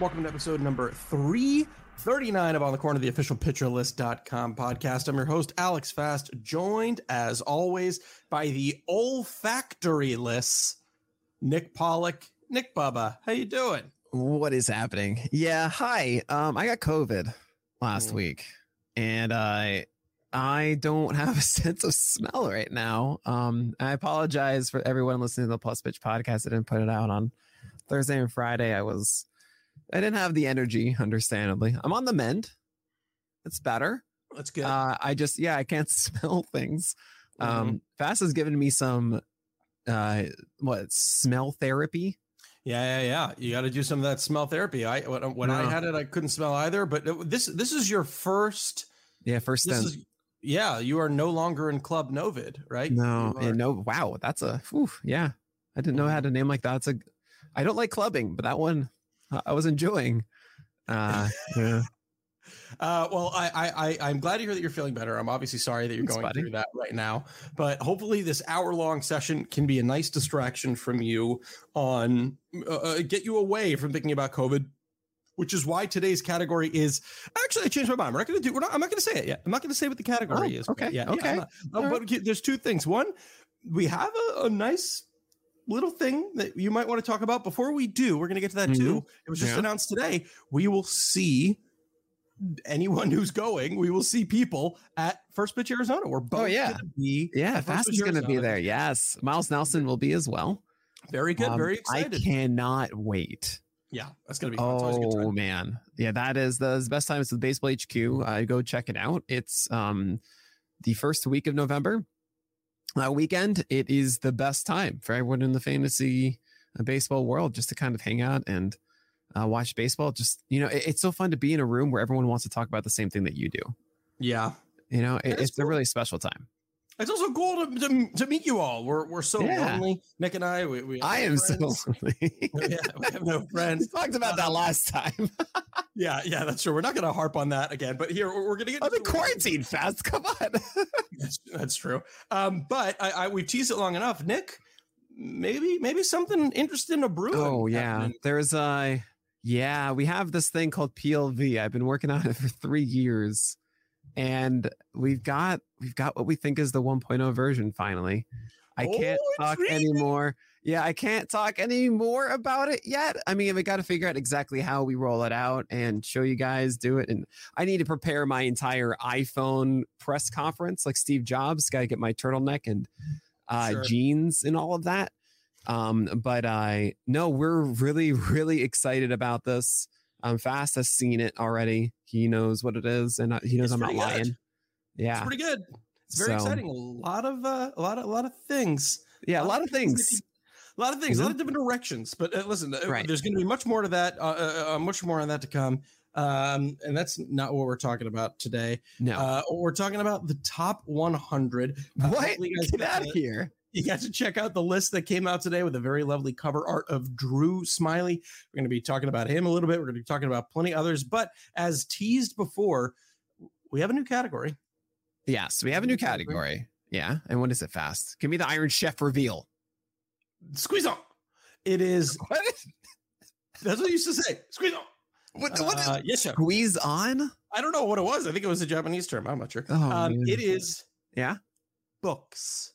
Welcome to episode number 339 of On the Corner, the official pitcherlist.com podcast. I'm your host, Alex Fast, joined as always by the olfactory list, Nick Pollack. Nick Bubba, how you doing? What is happening? Yeah, hi. Um, I got COVID last Mm. week, and I I don't have a sense of smell right now. Um, I apologize for everyone listening to the Plus Pitch podcast. I didn't put it out on Thursday and Friday. I was I didn't have the energy, understandably. I'm on the mend. It's better. That's good. Uh, I just yeah, I can't smell things. Um, Mhm. Fast has given me some uh what smell therapy. yeah, yeah, yeah. You got to do some of that smell therapy. I when, when I had it, I couldn't smell either. But this this is your first. Yeah, first This is yeah. You are no longer in Club Novid, right? No, You yeah, no. Wow, that's a whew, yeah. I didn't know I had to name like that. It's a. I don't like clubbing, but that one I- was enjoying. Uh, yeah. Uh, well, I, I, I, I'm glad to hear that you're feeling better. I'm obviously sorry that you're Thanks, going buddy. through that right now, but hopefully this hour long session can be a nice distraction from you on uh, uh, get you away from thinking about COVID. Which is why today's category is actually I changed my mind. We're not going to do. We're not. I'm not going to say it yet. I'm not going to say what the category Oh, is. okay, Yeah. okay. Not- uh, All but there's two things. One, we have a, a nice little thing that you might want to talk about. Before we do, we're going to get to that too. It was just Mm-hmm. Yeah. announced today. We will see anyone who's going. We will see people at First Pitch Arizona. We're both Oh, yeah. gonna be Yeah, at Fast is going to be there. Yes, Miles Nelson will be as well. Very good. Um, very excited. I cannot wait. yeah, that's gonna be fun. It's always a good Oh man, yeah, that is the, the best time. It's the Baseball HQ. Uh, go check it out. It's um the first week of November uh, weekend. It is the best time for everyone in the fantasy uh, baseball world just to kind of hang out and uh, watch baseball. Just you know, it- it's so fun to be in a room where everyone wants to talk about the same thing that you do. Yeah, You know, it, it's a really special time. It's also cool to, to, to meet you all. We're we're so Yeah. lonely. Nick and I. We, we I no am so. friends. yeah, we have no friends. we friends. talked about that last time. Yeah, yeah, that's true. We're not gonna harp on that again. But here we're, we're gonna get. I'm in quarantine fast. Come on. That's, that's true. Um, but I, I we've teased it long enough. Nick, maybe maybe something interesting to brew. Oh yeah, there's a yeah. We have this thing called PLV. I've been working on it for three years, and we've got we've got what we think is the 1.0 version. Finally, I can't Oh, talk intriguing. anymore. Yeah, I can't talk anymore about it yet. I mean, we got to figure out exactly how we roll it out and show you guys do it. And I need to prepare my entire iPhone press conference, like Steve Jobs. Got to get my turtleneck and uh, Sure. jeans and all of that. Um, but I no, we're really, really excited about this. Um, Fast has seen it already. He knows what it is, and he knows It's I'm not pretty good. lying. It's Yeah, pretty good. It's very So- exciting. A lot of uh, a lot of a lot of things. yeah, a lot of that things. you- A lot of things, a lot of different directions. But uh, listen, uh, Right. there's going to be much more to that, uh, uh, uh, much more on that to come. Um, and that's not what we're talking about today. No, Uh, we're talking about the top 100. Uh, what? hopefully you guys Get out of here! You got to check out the list that came out today with a very lovely cover art of Drew Smyly. We're going to be talking about him a little bit. We're going to be talking about plenty others. But as teased before, we have a new category. Yes, we have a new category. Yeah. And what is it fast? Give me the Iron Chef reveal. Squeeze on. It is. What? That's what you used to say. Squeeze on. What, what is Uh, yes, chef. squeeze on? I don't know what it was. I think it was a Japanese term. I'm not sure. Oh, um, it is Yeah. books.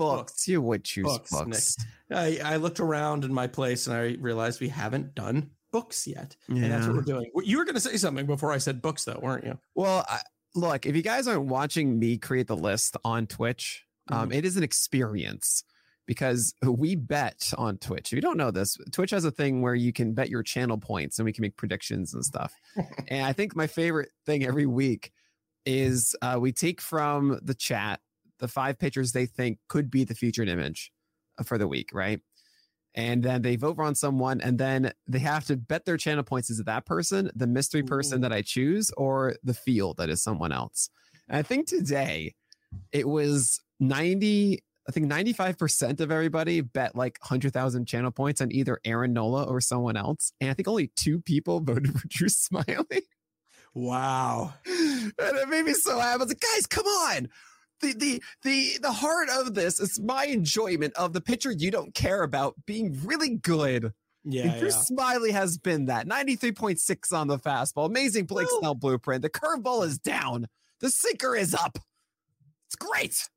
Books. You would choose Books, books. I, I looked around in my place and I realized we haven't done books yet. And that's what we're doing. You were going to say something before I said books, though, weren't you? Well, I, look, if you guys aren't watching me create the list on Twitch, um, it is an experience because we bet on Twitch. If you don't know this, Twitch has a thing where you can bet your channel points and we can make predictions and stuff. and I think my favorite thing every week is uh, we take from the chat the five pictures they think could be the featured image uh, for the week, right? And then they vote on someone, and then they have to bet their channel points. Is it that person, the mystery person that I choose, or the field that is someone else? And I think today it was 90, I think 95% of everybody bet like 100,000 channel points on either Aaron Nola or someone else. And I think only two people voted for Drew Smyly. Wow. and it made me so happy. I was like, guys, come on. The, the the the heart of this is my enjoyment of the pitcher you don't care about being really good. Yeah. and Drew yeah. Smyly has been that 93.6 on the fastball. Amazing Blake Snell blueprint. The curveball is down. The sinker is up. It's great.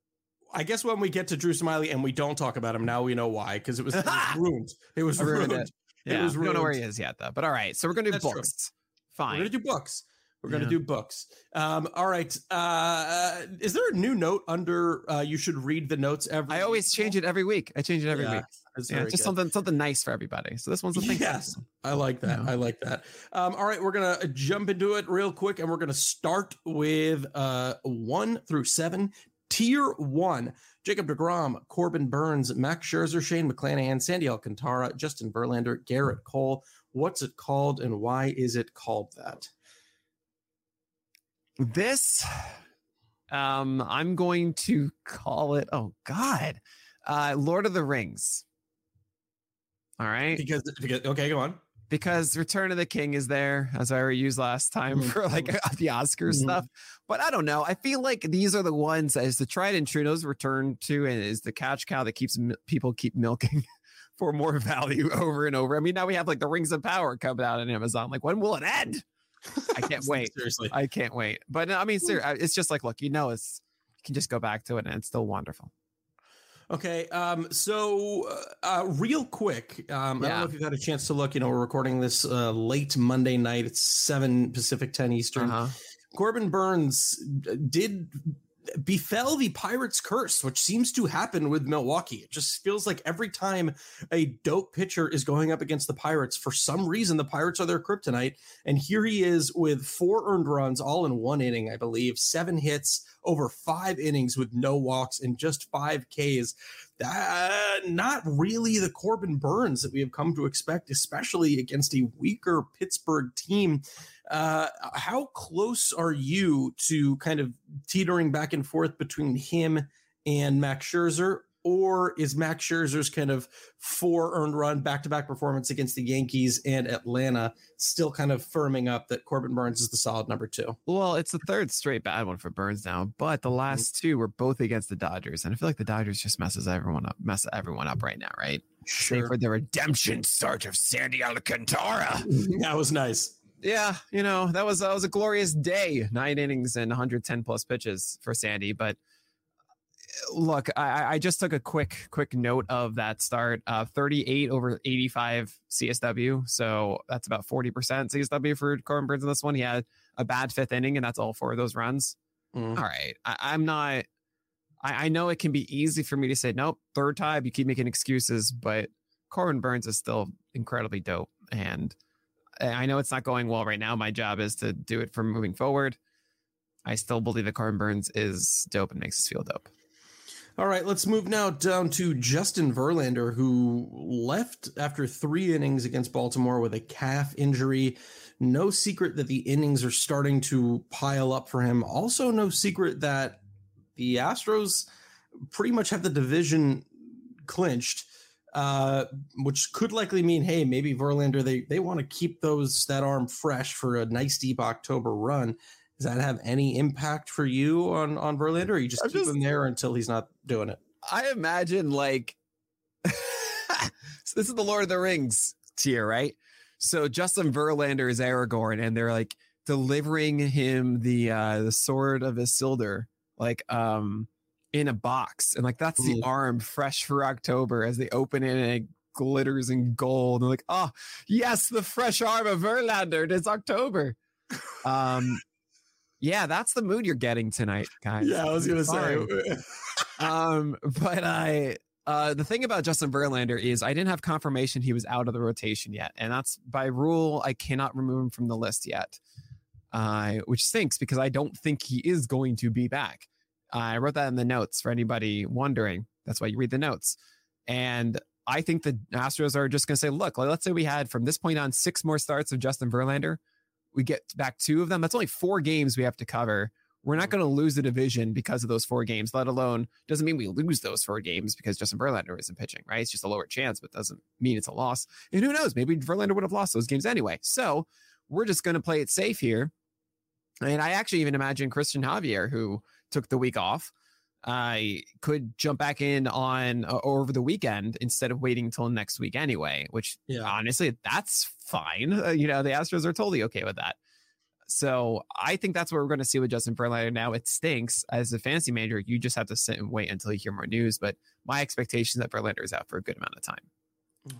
I guess when we get to Drew Smyly and we don't talk about him, now we know why, because it was, it was ruined. It was ruined ruined. it. It Yeah, was we don't know where he is yet, though. But all right, so we're gonna do That's true. books. We're gonna do books. We're gonna Yeah. do books. Um, all right. Uh, is there a new note under? Uh, you should read the notes every. I always change it every week. I change it every Yeah, week. Yeah, just good. something something nice for everybody. So this one's a thing. Yes, I like that. I like that. Um, all right, we're gonna jump into it real quick, and we're gonna start with uh, one through seven. Tier one: Jacob deGrom, Corbin Burnes, Max Scherzer, Shane McClanahan, Sandy Alcantara, Justin Verlander, Gerrit Cole. What's it called, and why is it called that? This, um, I'm going to call it. Oh God, uh, Lord of the Rings. All right, Because, because okay, go on. because Return of the King is there, as I already used last time Mhm, for like the Oscars Mhm. stuff. But I don't know. I feel like these are the ones as the tried and true those return to, and is the catch cow that keeps people keep milking. For more value over and over. I mean, now we have like the Rings of Power coming out on Amazon. Like, when will it end? I can't wait. Seriously. I can't wait. But no, I mean, uh, it's just like, look, you know, it's you can just go back to it and it's still wonderful. Okay. Um, so, uh, uh, real quick, um, I don't know if you've had a chance to look. You know, we're recording this uh, late Monday night. It's seven Pacific, ten Eastern. Uh-huh. Corbin Burnes did befell the Pirates curse, which seems to happen with Milwaukee. It just feels like every time a dope pitcher is going up against the Pirates, for some reason the Pirates are their kryptonite. And here he is with four earned runs, all in one inning, I believe, seven hits over five innings with no walks and just five Ks. Uh, not really the Corbin Burnes that we have come to expect, especially against a weaker Pittsburgh team. Uh, how close are you to kind of teetering back and forth between him and Max Scherzer? Or is Max Scherzer's kind of four earned run back to back performance against the Yankees and Atlanta still kind of firming up that Corbin Burnes is the solid number two? Well, it's the third straight bad one for Burnes now, but the mm-hmm. last two were both against the Dodgers, and I feel like the Dodgers just messes everyone up, mess everyone up right now, right? Save for the redemption start of Sandy Alcantara. that was nice. Yeah, you know that was that was a glorious day. Nine innings and 110 plus pitches for Sandy. But look, I, I just took a quick quick note of that start. Uh, 38 over 85 CSW, so that's about 40 percent CSW for Corbin Burnes in this one. He had a bad fifth inning, and that's all four of those runs. Mm. All right, I, I'm not. I, I know it can be easy for me to say nope. Third time, you keep making excuses, but Corbin Burnes is still incredibly dope, and I know it's not going well right now. My job is to do it for moving forward. I still believe that Corbin Burnes is dope and makes us feel dope. All right, let's move now down to Justin Verlander, who left after three innings against Baltimore with a calf injury. No secret that the innings are starting to pile up for him. Also, no secret that the Astros pretty much have the division clinched, uh, which could likely mean, hey, maybe Verlander they they want to keep those that arm fresh for a nice deep October run. Does that have any impact for you on on Verlander? Or you just I'm keep just- him there until he's not doing it? I imagine like so this is the Lord of the Rings tier, right? So Justin Verlander is Aragorn, and they're like delivering him the uh the sword of Isildur, like um in a box, and like that's the arm fresh for October as they open it and it glitters in gold. And like, oh yes, the fresh arm of Verlander. It's October. Um yeah, that's the mood you're getting tonight, guys. Yeah, I was gonna Sorry say. um, but I uh the thing about Justin Verlander is I didn't have confirmation he was out of the rotation yet, and that's by rule I cannot remove him from the list yet. Uh, which stinks because I don't think he is going to be back. I wrote that in the notes for anybody wondering. That's why you read the notes. And I think the Astros are just going to say, look, like, let's say we had from this point on six more starts of Justin Verlander. We get back two of them. That's only four games we have to cover. We're not mm-hmm. going to lose the division because of those four games, let alone doesn't mean we lose those four games because Justin Verlander isn't pitching, right? It's just a lower chance, but doesn't mean it's a loss. And who knows? Maybe Verlander would have lost those games anyway. So we're just going to play it safe here. And I actually even imagine Christian Javier, who took the week off, I could jump back in on uh, over the weekend instead of waiting until next week anyway. Which Yeah. honestly, that's fine. Uh, you know, the Astros are totally okay with that. So I think that's what we're going to see with Justin Verlander now. It stinks as a fantasy manager. You just have to sit and wait until you hear more news. But my expectation is that Verlander is out for a good amount of time.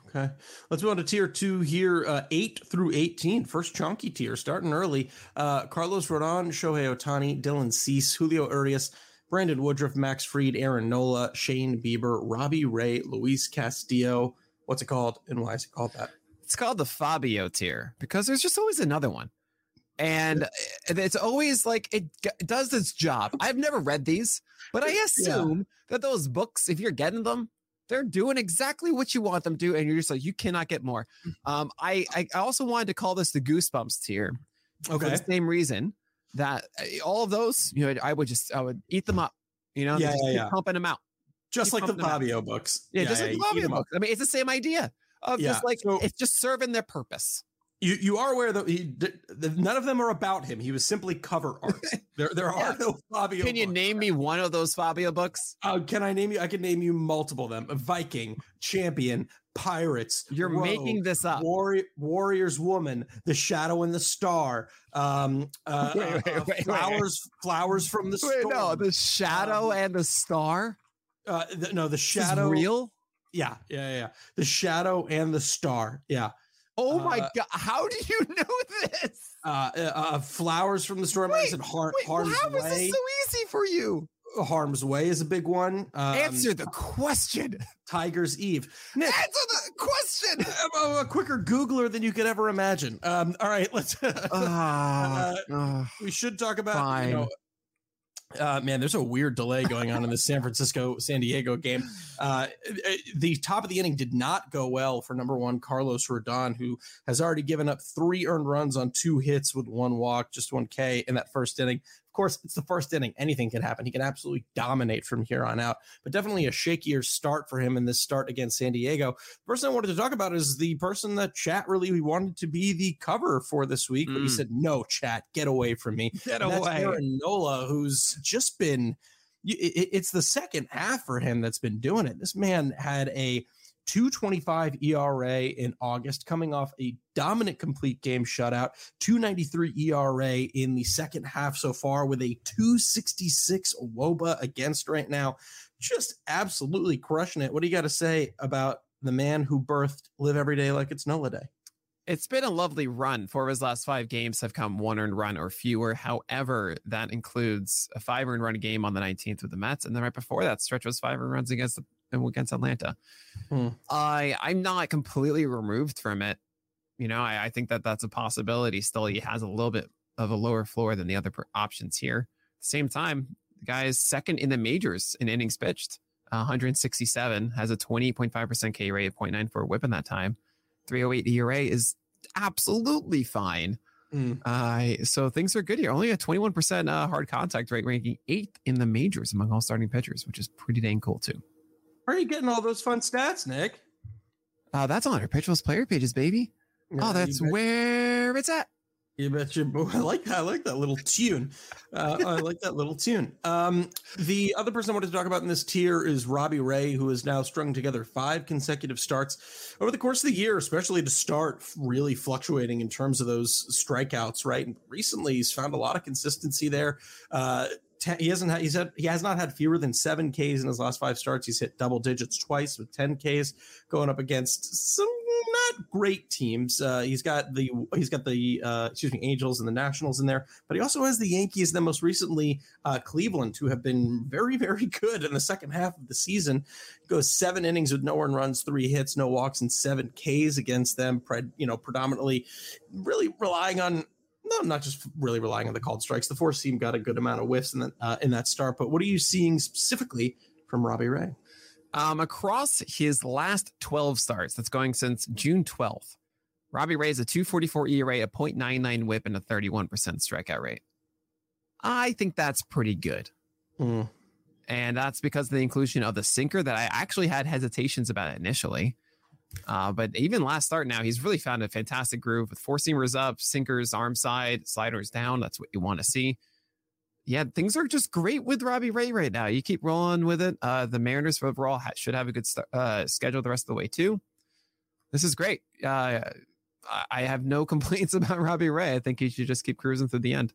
Okay. Let's move on to tier two here, uh, 8 through 18. First chunky tier, starting early. Uh, Carlos Rodon, Shohei Ohtani, Dylan Cease, Julio Urias, Brandon Woodruff, Max Fried, Aaron Nola, Shane Bieber, Robbie Ray, Luis Castillo. What's it called and why is it called that? It's called the Fabio tier because there's just always another one. And it's always like it g- does its job. I've never read these, but I assume that those books, if you're getting them, they're doing exactly what you want them to, and you're just like you cannot get more. Um, I I also wanted to call this the Goosebumps tier for Okay. the same reason that uh, all of those, you know, I would just I would eat them up, you know, Yeah, just yeah, yeah. pumping them out. Just Keep like the pumping them out. Fabio books. Yeah, just like the Fabio books. I mean, it's the same idea of Yeah, just like so- it's just serving their purpose. You you are aware that he none of them are about him. He was simply cover art. there there are no Fabio. Can you books. name me one of those Fabio books? Uh, can I name you? I can name you multiple of them: Viking, Champion, Pirates. You're Rogue, making this up. Warrior, Warrior's Woman, The Shadow and the Star, um, uh, Wait, wait, uh, wait, wait. flowers, flowers from the storm. no, the shadow Um, and the star. uh, the, no, the shadow. real. Yeah, yeah, yeah. The shadow and the star. Yeah. Oh my Uh, god! How do you know this? Uh, uh, uh, flowers from the storm. Wait, said, har- Wait, how is way. this so easy for you? Harm's way is a big one. Um, Answer the question. Tiger's Eve. Nick, Answer the question. I'm a, a quicker Googler than you could ever imagine. Um, all right, let's. Ah, ah. we should talk about. You know, uh, man, there's a weird delay going on in the San Francisco San Diego game. Uh, the top of the inning did not go well for number one Carlos Rodon, who has already given up three earned runs on two hits with one walk, just one K in that first inning. Of course, it's the first inning. Anything can happen. He can absolutely dominate from here on out, but definitely a shakier start for him in this start against San Diego. The person I wanted to talk about is the person that chat really wanted to be the cover for this week, but he Mm. said, no, chat, get away from me. Get And that's away. Aaron Nola, who's just been, it's the second half for him that's been doing it. This man had a 225 ERA in August, coming off a dominant complete game shutout, 293 ERA in the second half so far, with a 266 WOBA against right now. Just absolutely crushing it. What do you got to say about the man who birthed Live Every Day Like It's Nola Day? It's been a lovely run. Four of his last five games have come one earned run or fewer. However, that includes a five earned run game on the 19th with the Mets, and then right before that stretch was five earned runs against the, against Atlanta. Hmm. I I'm not completely removed from it. You know, I, I think that that's a possibility. Still, he has a little bit of a lower floor than the other options here. At the same time, the guy is second in the majors in innings pitched. 167 has a 20.5% K rate, 0.94 whip in that time. 308 ERA is absolutely fine. Hmm. Uh, so things are good here. Only a 21% uh, hard contact rate, ranking eighth in the majors among all starting pitchers, which is pretty dang cool too. Where are you getting all those fun stats, Nick? Uh, that's on our Pitchers player pages, baby. Yeah, oh, that's bet. where it's at. You betcha. I like that. I like that little tune. Uh, I like that little tune. Um, the other person I wanted to talk about in this tier is Robbie Ray, who has now strung together five consecutive starts over the course of the year, especially to start really fluctuating in terms of those strikeouts. Right, and recently he's found a lot of consistency there. Uh, ten, he hasn't had, he's had, he has not had fewer than seven Ks in his last five starts. He's hit double digits twice with 10 Ks going up against some not great teams. Uh, he's got the, he's got the, uh, excuse me, Angels and the Nationals in there, but he also has the Yankees. Then most recently, uh, Cleveland, who have been very, very good in the second half of the season. Goes seven innings with no earned runs, three hits, no walks, and seven Ks against them. You know, predominantly, really relying on no, not just really relying on the called strikes. The four seam got a good amount of whiffs in that uh, in that start. But what are you seeing specifically from Robbie Ray? Um, across his last 12 starts, that's going since June 12th, Robbie Ray is a 244 ERA, a 0.99 whip, and a 31% strikeout rate. I think that's pretty good. Mm. And that's because of the inclusion of the sinker that I actually had hesitations about initially. Uh, but even last start now, he's really found a fantastic groove with four seamers up, sinkers arm side, sliders down. That's what you want to see. Yeah, things are just great with Robbie Ray right now. You keep rolling with it. Uh, the Mariners overall ha- should have a good st- uh, schedule the rest of the way too. This is great. Uh, I have no complaints about Robbie Ray. I think he should just keep cruising through the end.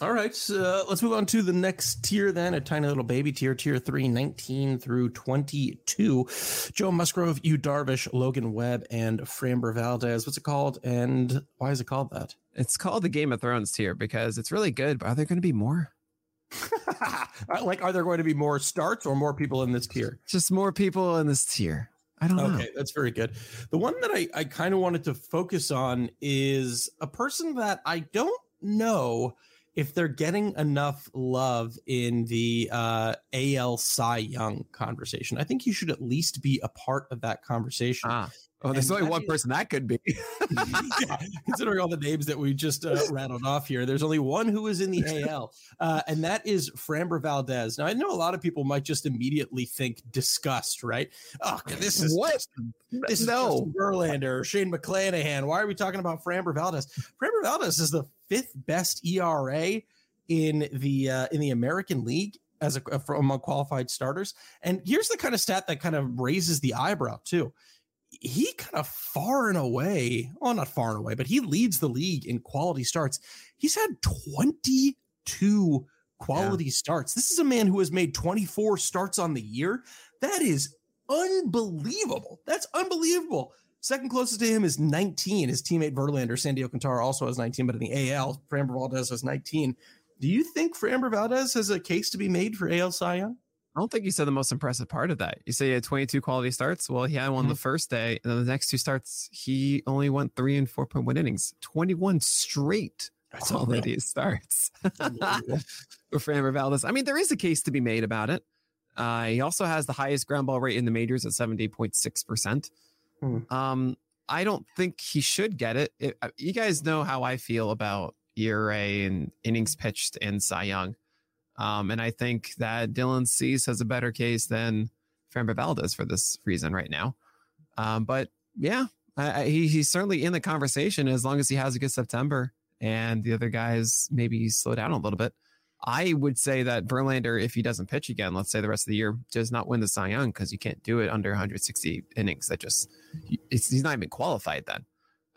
All right, uh, let's move on to the next tier then, a tiny little baby tier, tier 3, 19 through 22. Joe Musgrove, Yu Darvish, Logan Webb, and Framber Valdez. What's it called, and why is it called that? It's called the Game of Thrones tier because it's really good, but are there going to be more? like, are there going to be more starts or more people in this tier? Just more people in this tier. I don't know. Okay, that's very good. The one that I, I kind of wanted to focus on is a person that I don't know – if they're getting enough love in the uh, AL Cy Young conversation, I think you should at least be a part of that conversation. Ah. Oh, there's and only one is, person that could be. yeah, considering all the names that we just uh, rattled off here, there's only one who is in the AL, uh, and that is Framber Valdez. Now, I know a lot of people might just immediately think disgust, right? Oh, this is what? This is no. Justin Verlander or Shane McClanahan. Why are we talking about Framber Valdez? Framber Valdez is the fifth best ERA in the uh, in the American League as a among qualified starters. And here's the kind of stat that kind of raises the eyebrow too. He kind of far and away, well, not far and away, but he leads the league in quality starts. He's had 22 quality yeah. starts. This is a man who has made 24 starts on the year. That is unbelievable. That's unbelievable. Second closest to him is 19. His teammate Verlander, Sandy Alcantara, also has 19, but in the AL, Framber Valdez has 19. Do you think Framber Valdez has a case to be made for AL Cy Young? I don't think you said the most impressive part of that. You say he had 22 quality starts. Well, he had one mm-hmm. the first day, and then the next two starts, he only went three and four point one innings, 21 straight That's quality starts for Framber Valdez. I mean, there is a case to be made about it. Uh, he also has the highest ground ball rate in the majors at 70.6%. Hmm. Um, I don't think he should get it. it. Uh, You guys know how I feel about ERA and innings pitched and Cy Young. Um, and I think that Dylan Cease has a better case than Framber Valdez for this reason right now. Um, but yeah, I, I, he, he's certainly in the conversation as long as he has a good September and the other guys maybe slow down a little bit. I would say that Verlander, if he doesn't pitch again, let's say the rest of the year, does not win the Cy Young because you can't do it under 160 innings. That just he's not even qualified then.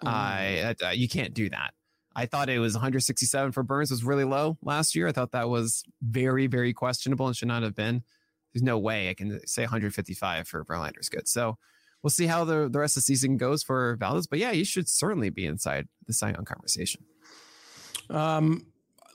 Mm. Uh, you can't do that. I thought it was 167 for Burnes was really low last year. I thought that was very, very questionable and should not have been. There's no way I can say 155 for Verlander is good. So we'll see how the, the rest of the season goes for Valdez. But yeah, he should certainly be inside the Cy Young conversation. Um,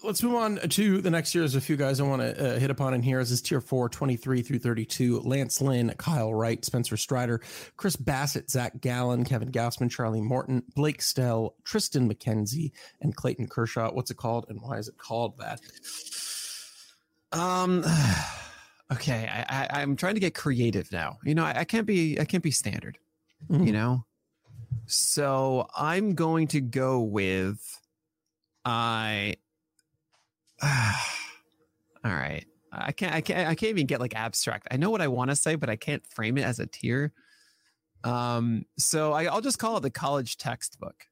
let's move on to the next year. There's a few guys I want to uh, hit upon in here. As is tier four, 23 through 32. Lance Lynn, Kyle Wright, Spencer Strider, Chris Bassitt, Zach Gallen, Kevin Gausman, Charlie Morton, Blake Snell, Triston McKenzie, and Clayton Kershaw. What's it called and why is it called that? Um, okay. I, I, am trying to get creative now. You know, I, I can't be, I can't be standard, mm-hmm. you know? So I'm going to go with, I, all right. I can't, I can't, I can't even get like abstract. I know what I want to say, but I can't frame it as a tier. Um, so I, will just call it the college textbook.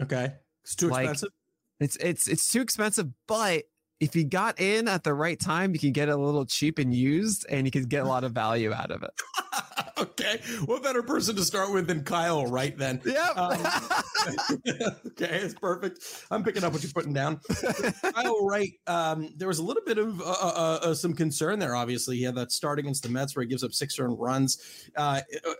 Okay. It's too like, expensive. It's it's it's too expensive, but if you got in at the right time, you can get it a little cheap and used, and you can get a lot of value out of it. okay, what better person to start with than Kyle, right? Then, yep. Um, okay, it's perfect. I'm picking up what you're putting down. Kyle Wright, um, there was a little bit of uh, uh, uh, some concern there. Obviously, he had that start against the Mets where he gives up six earned runs. Uh, uh,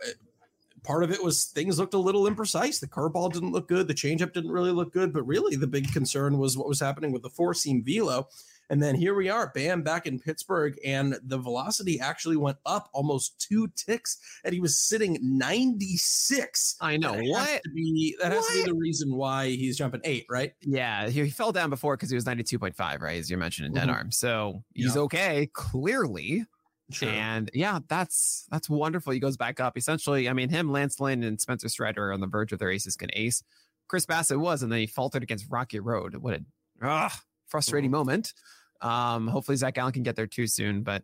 part of it was things looked a little imprecise. The curveball didn't look good. The changeup didn't really look good. But really, the big concern was what was happening with the four seam velo. And then here we are, bam, back in Pittsburgh, and the velocity actually went up almost two ticks, and he was sitting 96. I know that what has to be that has what? to be the reason why he's jumping eight, right? Yeah, he, fell down before because he was 92.5, right? As you mentioned in dead mm-hmm. arm. So he's yeah. okay, clearly. Sure. And yeah, that's that's wonderful. He goes back up. Essentially, I mean, him, Lance Lynn, and Spencer Strider are on the verge of their aces can ace. Chris Bassitt was, and then he faltered against Rocky Road. What a ugh, frustrating mm-hmm. moment. Um, hopefully Zach Gallen can get there too soon, but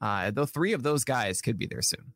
uh, the three of those guys could be there soon.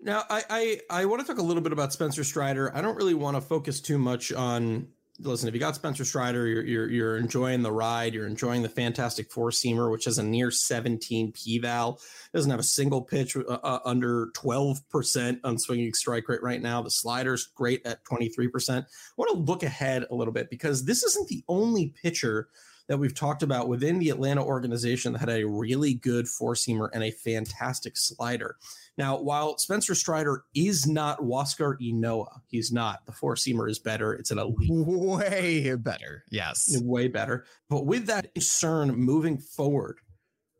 Now, I, I I want to talk a little bit about Spencer Strider. I don't really want to focus too much on listen, if you got Spencer Strider, you're, you're, you're enjoying the ride. You're enjoying the fantastic four seamer, which has a near 17 p val. Doesn't have a single pitch uh, uh, under 12% on swinging strike rate right now. The slider's great at 23%. I want to look ahead a little bit because this isn't the only pitcher that we've talked about within the Atlanta organization that had a really good four seamer and a fantastic slider. Now, while Spencer Strider is not Huascar Ynoa, he's not. The four seamer is better. It's an elite. Way better. Yes. Way better. But with that concern moving forward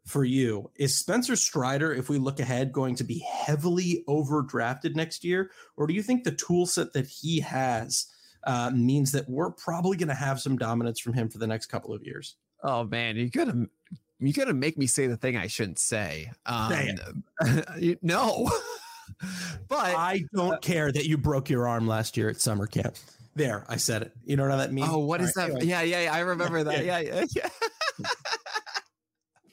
for you, is Spencer Strider, if we look ahead, going to be heavily overdrafted next year? Or do you think the tool set that he has uh, means that we're probably going to have some dominance from him for the next couple of years? Oh, man. You could have you gotta make me say the thing I shouldn't say. Um, no, but I don't uh, care that you broke your arm last year at summer camp. There, I said it. You know what that means? Oh, what All is right, that? Anyway. Yeah, yeah, yeah, I remember that. Yeah, yeah, yeah.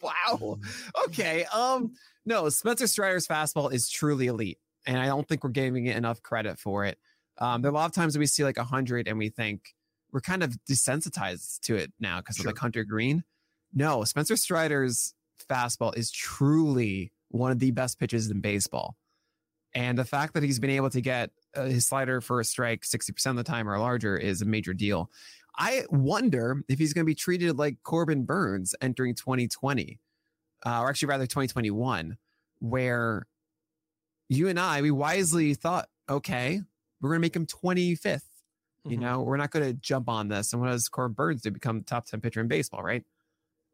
wow. Okay. Um, no, Spencer Strider's fastball is truly elite, and I don't think we're giving it enough credit for it. Um, there are a lot of times we see like a hundred, and we think we're kind of desensitized to it now because sure. of like Hunter Greene. No, Spencer Strider's fastball is truly one of the best pitches in baseball. And the fact that he's been able to get uh, his slider for a strike 60% of the time or larger is a major deal. I wonder if he's going to be treated like Corbin Burnes entering 2020, uh, or actually rather 2021, where you and I, we wisely thought, okay, we're going to make him 25th. Mm-hmm. You know, we're not going to jump on this. And what does Corbin Burnes do? Become top 10 pitcher in baseball, right?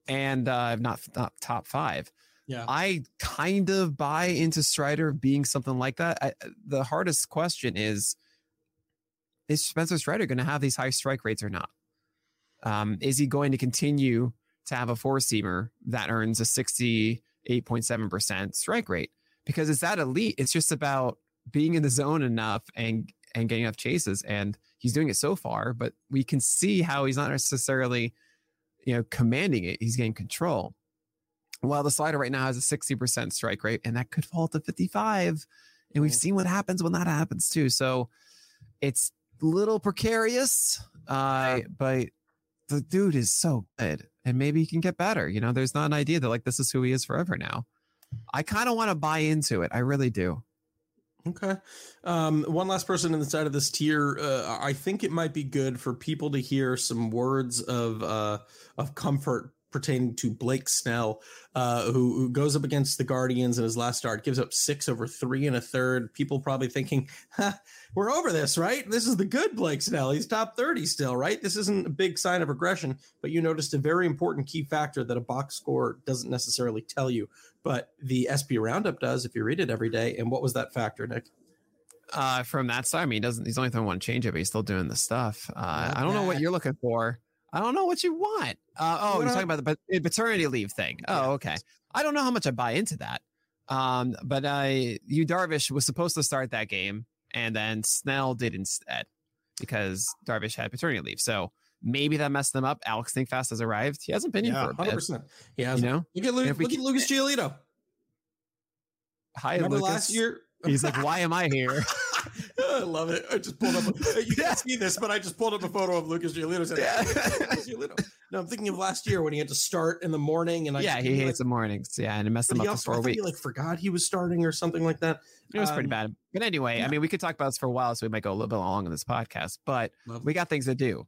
And uh, not, not top five. Yeah. I kind of buy into Strider being something like that. I, the hardest question is is Spencer Strider going to have these high strike rates or not? Um, is he going to continue to have a four seamer that earns a 68.7% strike rate? Because it's that elite. It's just about being in the zone enough and and getting enough chases. And he's doing it so far, but we can see how he's not necessarily you know, commanding it. He's getting control. While the slider right now has a 60% strike rate, and that could fall to 55. And we've mm. seen what happens when that happens too. So it's a little precarious, uh, but the dude is so good. And maybe he can get better. You know, there's not an idea that like this is who he is forever now. I kind of want to buy into it. I really do. Okay. Um, one last person inside of this tier. Uh, I think it might be good for people to hear some words of uh, of comfort pertaining to Blake Snell, uh, who, who, goes up against the Guardians in his last start, gives up six over three and a third. People probably thinking, we're over this, right? This is the good Blake Snell. He's top 30 still, right? This isn't a big sign of regression, but you noticed a very important key factor that a box score doesn't necessarily tell you but the SP Roundup does if you read it every day. And what was that factor, Nick? Uh, from that side, I mean, he doesn't he's only throwing one change up, but he's still doing the stuff. Uh, I don't know what you're looking for. I don't know what you want. Uh, oh, you're talking about the paternity leave thing. Oh, okay. I don't know how much I buy into that. Um, but uh, Yu Darvish was supposed to start that game, and then Snell did instead because Darvish had paternity leave. So Maybe that messed them up. Alex Thinkfast has arrived. He hasn't been yeah, here for a 100%. bit. He has. You know, look at, Luke, look at Lucas Giolito. Hi, Remember Lucas. last year? He's like, why am I here? I love it. I just pulled up. A, you can't see this, but I just pulled up a photo of Lucas Giolito. Said, Yeah. Lucas Giolito. No, I'm thinking of last year when he had to start in the morning, and I yeah, he like, hates the mornings. Yeah, and it messed him up also for four weeks. like forgot he was starting or something like that. It was pretty Um, bad. But anyway, yeah. I mean, we could talk about this for a while, so we might go a little bit long on this podcast, but Love we got things to do,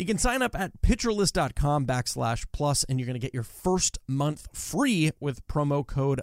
You can sign up at pitcherlist.com backslash plus, and you're going to get your first month free with promo code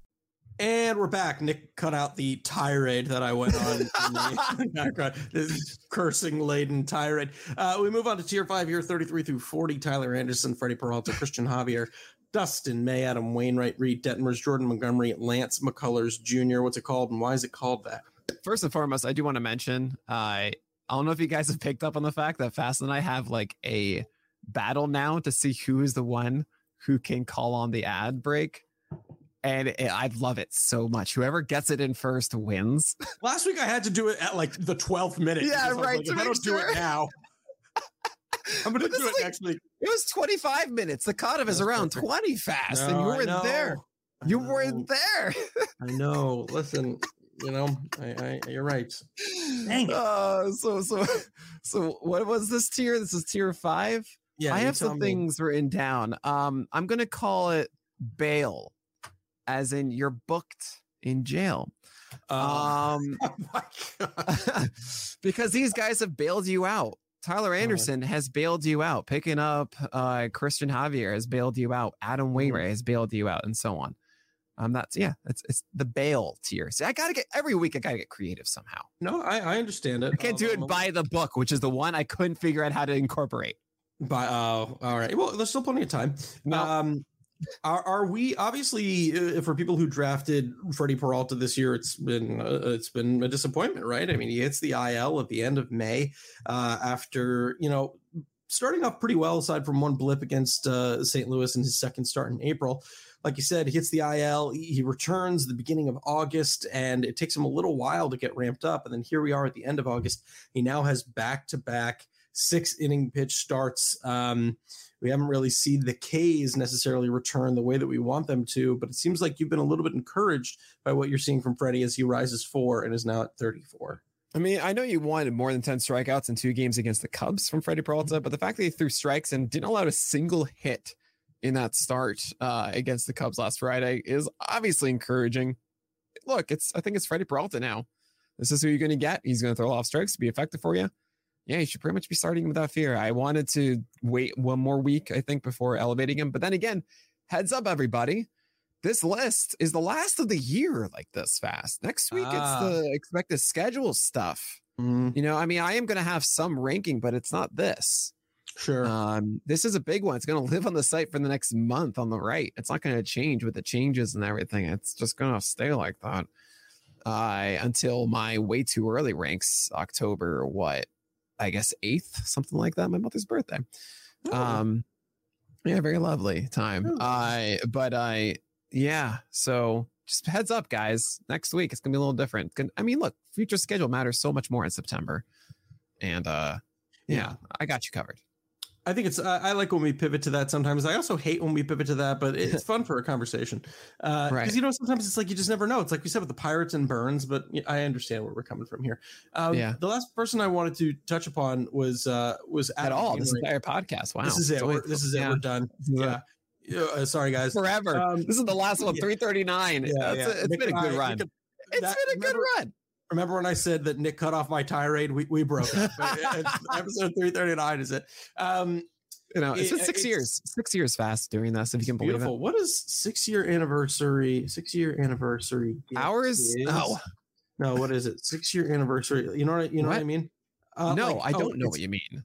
And we're back. Nick cut out the tirade that I went on in the background. This cursing laden tirade. Uh, we move on to tier five here 33 through 40. Tyler Anderson, Freddie Peralta, Christian Javier, Dustin May, Adam Wainwright, Reid Detmers, Jordan Montgomery, Lance McCullers Jr. What's it called and why is it called that? First and foremost, I do want to mention, uh, I don't know if you guys have picked up on the fact that Fast and I have like a battle now to see who is the one who can call on the ad break. And it, I love it so much. Whoever gets it in first wins. Last week I had to do it at like the 12th minute. Yeah, because I was right, like, to if I don't do it now. I'm gonna do it like- next week. It was 25 minutes. The cutoff is around perfect. 20 fast, and you weren't there. You weren't there. I know. Listen, you know, I, I you're right. Dang it. Uh, so so so what was this tier? This is tier five. Yeah, I have some me. things written down. Um, I'm gonna call it bail, as in you're booked in jail. Um, Um, oh because these guys have bailed you out. Tyler Uh-huh. Anderson has bailed you out. Picking up uh, Christian Javier has bailed you out. Mm-hmm. Adam Wainwright has bailed you out, and so on. Um, that's yeah, it's it's the bail tier. See, I gotta get every week. I gotta get creative somehow. No, I, I understand it. I can't do it Um, by the book, which is the one I couldn't figure out how to incorporate. By oh, all right. Well, there's still plenty of time. No. Um, are, are we obviously uh, for people who drafted Freddie Peralta this year? It's been uh, it's been a disappointment, right? I mean, he hits the IL at the end of May uh, after you know starting off pretty well, aside from one blip against uh, St. Louis in his second start in April. Like you said, he hits the IL. He he returns the beginning of August, and it takes him a little while to get ramped up. And then here we are at the end of August. He now has back to back six inning pitch starts. Um, we haven't really seen the K's necessarily return the way that we want them to, but it seems like you've been a little bit encouraged by what you're seeing from Freddie as he rises four and is now at 34. I mean, I know you wanted more than 10 strikeouts in two games against the Cubs from Freddie Peralta, but the fact that he threw strikes and didn't allow a single hit in that start uh, against the Cubs last Friday is obviously encouraging. Look, it's I think it's Freddie Peralta now. This is who you're going to get. He's going to throw off strikes, to be effective for you. Yeah, you should pretty much be starting without fear. I wanted to wait one more week, I think, before elevating him. But then again, heads up, everybody. This list is the last of the year like this fast. Next week, Ah. it's the expected schedule stuff. You know, I mean, I am going to have some ranking, but it's not this. Sure. Um, this is a big one. It's going to live on the site for the next month on the right. It's not going to change with the changes and everything. It's just going to stay like that uh, until my way too early ranks October, what, I guess 8th, something like that. My mother's birthday. Oh, Um, yeah, very lovely time. Oh. I, but I, yeah. So just heads up, guys. Next week it's gonna be a little different. I mean, look, future schedule matters so much more in September, and uh, yeah, Yeah. I got you covered. I think it's, I I like when we pivot to that sometimes. I also hate when we pivot to that, but it's fun for a conversation. Uh, Right. Because, you know, sometimes it's like you just never know. It's like we said with the Pirates and Burnes, but I understand where we're coming from here. Um, Yeah. The last person I wanted to touch upon was, uh, was At Adam all, this Wainwright. entire podcast. Wow, This is it. We're, this is it. We're done. This. Yeah. Yeah, uh, sorry, guys. forever. Um, this is the last one, 339. Yeah, yeah. a- it's been a good run. It's been a good run. Remember when I said that Nick cut off my tirade? We, we broke up. episode 339 is it? Um, you know, it's been six it's, years, six years fast doing this, if you can believe beautiful. it. What is six year anniversary? Six year anniversary. Ours? Oh, no. What is it? Six year anniversary. You know what? You know what, what I mean? Uh, no, like, I don't oh, know what you mean.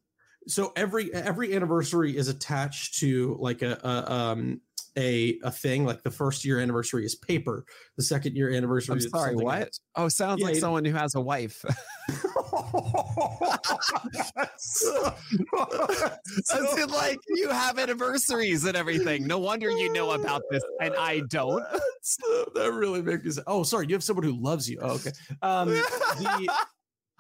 So every every anniversary is attached to like a, a um a a thing. Like the first year anniversary is paper. The second year anniversary. I'm sorry. What? Else. Oh, sounds yeah, like someone who has a wife. It like you have anniversaries and everything. No wonder you know about this, and I don't. that really makes me. Oh, sorry. You have someone who loves you. Oh, okay. Um, the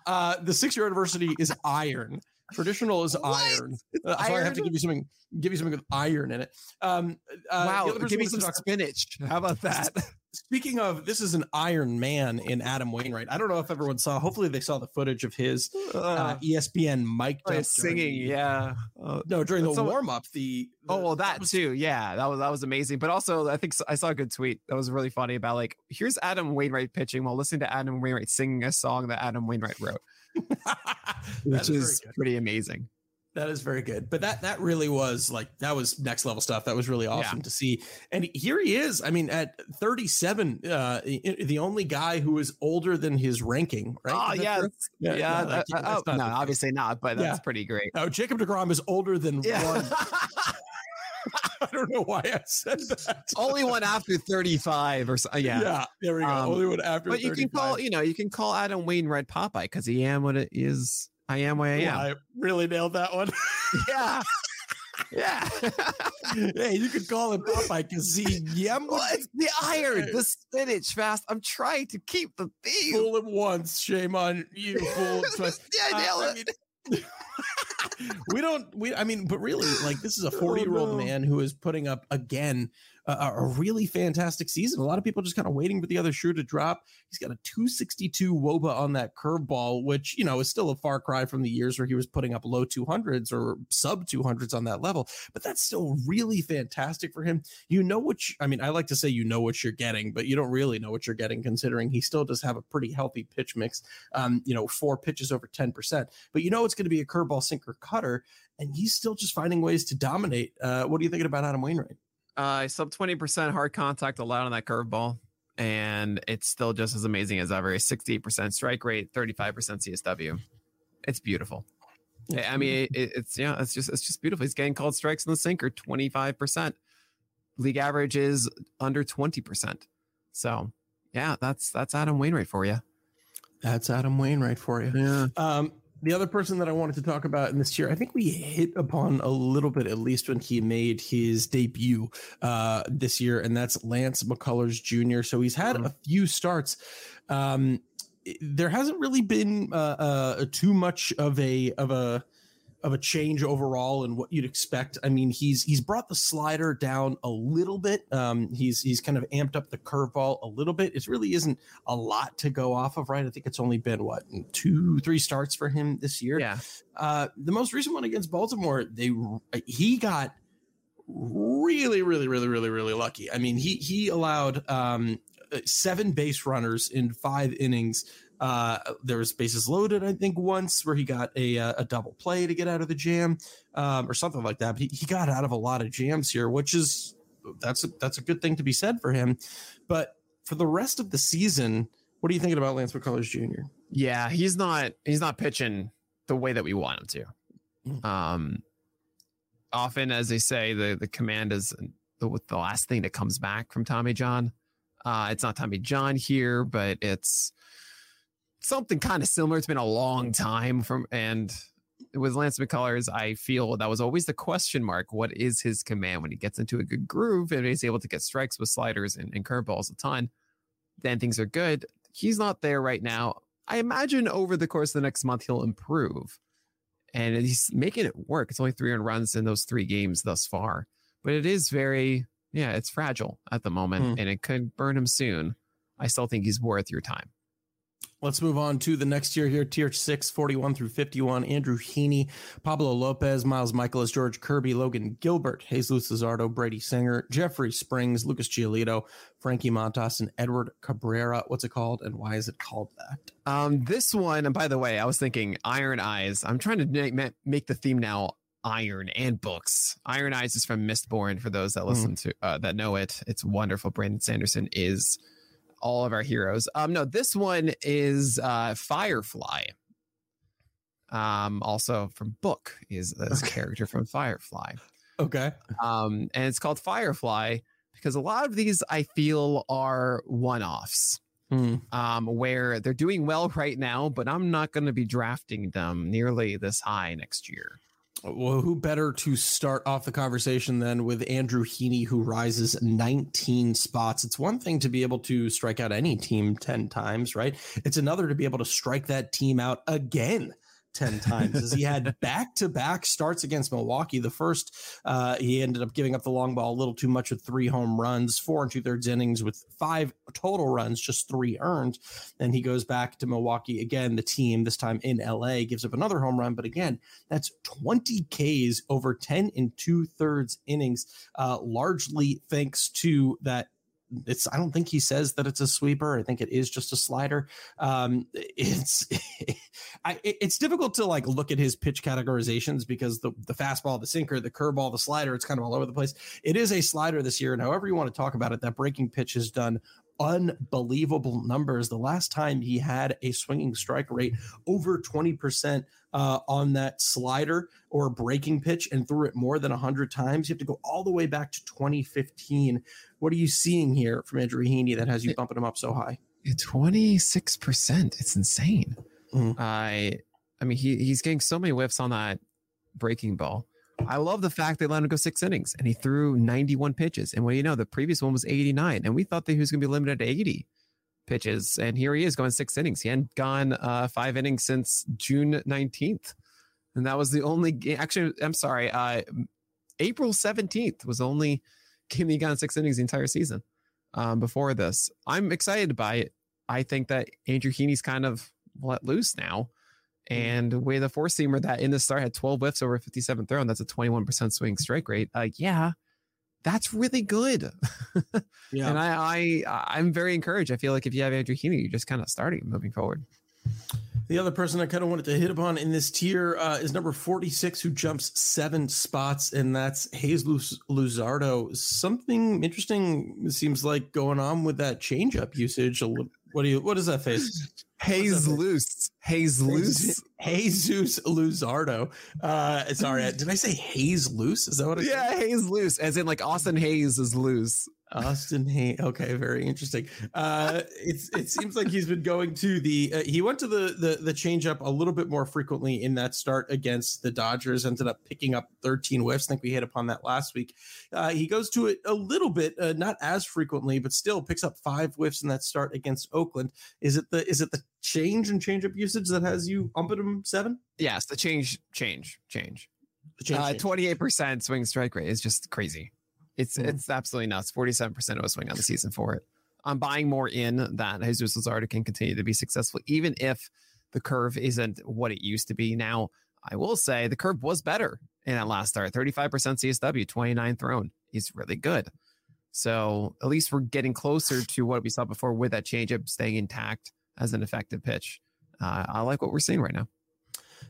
uh, the six year anniversary is iron. Traditional is iron. Uh, iron. So I have to give you something. Give you something with iron in it. Um, uh, wow. Give me some spinach. How about that? Speaking of, this is an Iron Man in Adam Wainwright. I don't know if everyone saw. Hopefully, they saw the footage of his uh, ESPN mic oh, singing. yeah, uh, no, during the warm up. The, the, oh well, that, that was, too. Yeah, that was that was amazing. But also, I think I saw a good tweet that was really funny about like here's Adam Wainwright pitching while listening to Adam Wainwright singing a song that Adam Wainwright wrote, which is, is pretty amazing. That is very good. But that that really was like that was next level stuff. That was really awesome yeah. to see. And here he is. I mean, at 37, uh, the only guy who is older than his ranking, right? Oh, yeah. Yeah. yeah that, uh, oh, no, obviously not, but that's yeah. pretty great. No, Jacob deGrom is older than one. I don't know why I said that. Only one after 35 or so. Yeah. Yeah. There we go. Um, Only one after But 35. you can call, you know, you can call Adam Wainwright Popeye because he am what it is I am where I am. I really nailed that one. yeah. Yeah. hey, you could call it Popeye because he yam. Well, it's the iron, the spinach fast. I'm trying to keep the theme. Fool him once, shame on you, fool twice. yeah, nail uh, it. I mean, we don't we i mean but really like this is a 40 year old man who is putting up again a, a really fantastic season. A lot of people just kind of waiting for the other shoe to drop. He's got a 262 woba on that curveball, which, you know, is still a far cry from the years where he was putting up low 200s or sub 200s on that level. But that's still really fantastic for him. You know what, you, I mean, I like to say you know what you're getting, but you don't really know what you're getting considering he still does have a pretty healthy pitch mix. Um, you know, four pitches over 10%. But you know it's going to be a curveball sinker cutter and he's still just finding ways to dominate. Uh, what are you thinking about Adam Wainwright? Uh, sub 20% hard contact allowed on that curveball. And it's still just as amazing as ever. 68% strike rate, 35% CSW. It's beautiful. It's I mean, it, it's yeah, it's just it's just beautiful. He's getting called strikes in the sinker 25%. League average is under 20%. So yeah, that's that's Adam Wainwright for you. That's Adam Wainwright for you. Yeah. Um, the other person that I wanted to talk about in this year, I think we hit upon a little bit at least when he made his debut uh, this year, and that's Lance McCullers Jr. So he's had mm-hmm. a few starts. Um, there hasn't really been uh, uh, too much of a of a of a change overall and what you'd expect. I mean, he's he's brought the slider down a little bit. Um, he's he's kind of amped up the curveball a little bit. It really isn't a lot to go off of, right? I think it's only been what two, three starts for him this year. Yeah. Uh, the most recent one against Baltimore, they he got really, really, really, really, really lucky. I mean, he he allowed um, seven base runners in five innings uh, there was bases loaded, I think, once where he got a uh, a double play to get out of the jam, um, or something like that. But he, he got out of a lot of jams here, which is that's a, that's a good thing to be said for him. But for the rest of the season, what are you thinking about Lance McCullers Jr.? Yeah, he's not he's not pitching the way that we want him to. Mm. Um, often, as they say, the the command is the, the last thing that comes back from Tommy John. Uh, it's not Tommy John here, but it's something kind of similar. It's been a long time from, and with Lance McCullers, I feel that was always the question mark. What is his command when he gets into a good groove and he's able to get strikes with sliders and, and curveballs a ton? Then things are good. He's not there right now. I imagine over the course of the next month, he'll improve and he's making it work. It's only 300 runs in those three games thus far, but it is very, yeah, it's fragile at the moment mm. and it could burn him soon. I still think he's worth your time. Let's move on to the next tier here, tier six, 41 through 51. Andrew Heaney, Pablo Lopez, Miles Mikolas, George Kirby, Logan Gilbert, Jesus Luzardo, Brady Singer, Jeffrey Springs, Lucas Giolito, Frankie Montas, and Edward Cabrera. What's it called and why is it called that? Um, this one, and by the way, I was thinking Iron Eyes. I'm trying to make, make the theme now iron and books. Iron Eyes is from Mistborn for those that hmm. listen mm. to uh, that know it. It's wonderful. Brandon Sanderson is all of our heroes. Um, no, this one is uh, Firefly. Um, also from Book is this okay. character from Firefly. Okay. Um, and it's called Firefly because a lot of these I feel are one-offs. Hmm. Um, where they're doing well right now, but I'm not going to be drafting them nearly this high next year. Well, who better to start off the conversation than with Andrew Heaney, who rises 19 spots? It's one thing to be able to strike out any team 10 times, right? It's another to be able to strike that team out again 10 times as he had back to back starts against Milwaukee. The first, uh, he ended up giving up the long ball a little too much with three home runs, four and two thirds innings with five total runs, just three earned. And he goes back to Milwaukee again. The team, this time in LA, gives up another home run. But again, that's 20 Ks over 10 and two thirds innings, uh, largely thanks to that it's I don't think he says that it's a sweeper. I think it is just a slider. Um, it's I, it's difficult to like look at his pitch categorizations because the the fastball, the sinker, the curveball, the slider, it's kind of all over the place. It is a slider this year, and however you want to talk about it, that breaking pitch has done unbelievable numbers. The last time he had a swinging strike rate over 20% uh, on that slider or breaking pitch and threw it more than 100 times, you have to go all the way back to 2015. What are you seeing here from Andrew Heaney that has you bumping him up so high? 26%. It's insane. Mm-hmm. I I mean, he, he's getting so many whiffs on that breaking ball. I love the fact they let him go six innings and he threw 91 pitches. And do you know? The previous one was 89. And we thought that he was going to be limited to 80 pitches. And here he is going six innings. He hadn't gone uh, five innings since June 19th. And that was the only game. Actually, I'm sorry. Uh, April 17th was the only game he got six innings the entire season um, before this. I'm excited by it. I think that Andrew Heaney's kind of let loose now. Mm-hmm. And with a four seamer that in the start had 12 whiffs over 57 throw, and that's a 21% swing strike rate. Uh, yeah, that's really good. yeah. And I, I, I'm very encouraged. I feel like if you have Andrew Heaney, you're just kind of starting moving forward. The other person I kind of wanted to hit upon in this tier uh, is number 46, who jumps seven spots, and that's Jesus Luzardo. Something interesting seems like going on with that changeup usage. What do you? What is that face? Hayes loose. Hayes loose. Jesus Luzardo. Uh, sorry, did I say Hayes loose? Is that what? I yeah, said? Hayes loose, as in like Austin Hays is loose. Austin Hay. Okay, very interesting. Uh, it's it seems like he's been going to the. Uh, he went to the the the changeup a little bit more frequently in that start against the Dodgers. Ended up picking up 13 whiffs. I think we hit upon that last week. Uh, he goes to it a little bit, uh, not as frequently, but still picks up five whiffs in that start against Oakland. Is it the is it the change and change up usage that has you umping him seven? Yes, the change, change, change. Twenty eight percent swing strike rate is just crazy. It's mm it's absolutely nuts. Forty seven percent of a swing on the season for it. I'm buying more in that Jesus Luzardo can continue to be successful, even if the curve isn't what it used to be. Now, I will say the curve was better in that last start 35% CSW, 29 thrown. is really good. So at least we're getting closer to what we saw before with that changeup staying intact as an effective pitch. Uh, I like what we're seeing right now.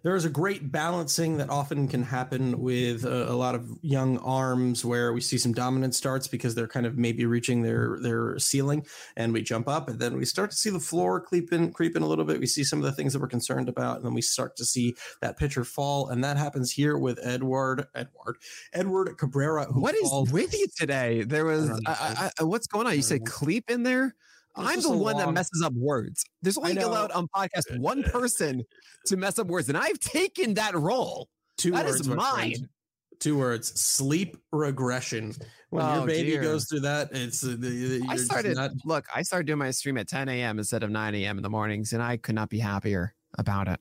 There is a great balancing that often can happen with a, a, lot of young arms where we see some dominant starts because they're kind of maybe reaching their their ceiling and we jump up and then we start to see the floor creep in creep in a little bit. We see some of the things that we're concerned about and then we start to see that pitcher fall. And that happens here with edward edward edward cabrera what is with you today? There was I, I, what's going on? You said cleep in there I'm the one long... that messes up words. There's only allowed on podcast one person to mess up words, and I've taken that role. Two that words, is mine. Two words: sleep regression. When oh, your baby dear. goes through that, it's. Uh, I started. Not... Look, I started doing my stream at 10 a.m. instead of 9 a.m. in the mornings, and I could not be happier about it.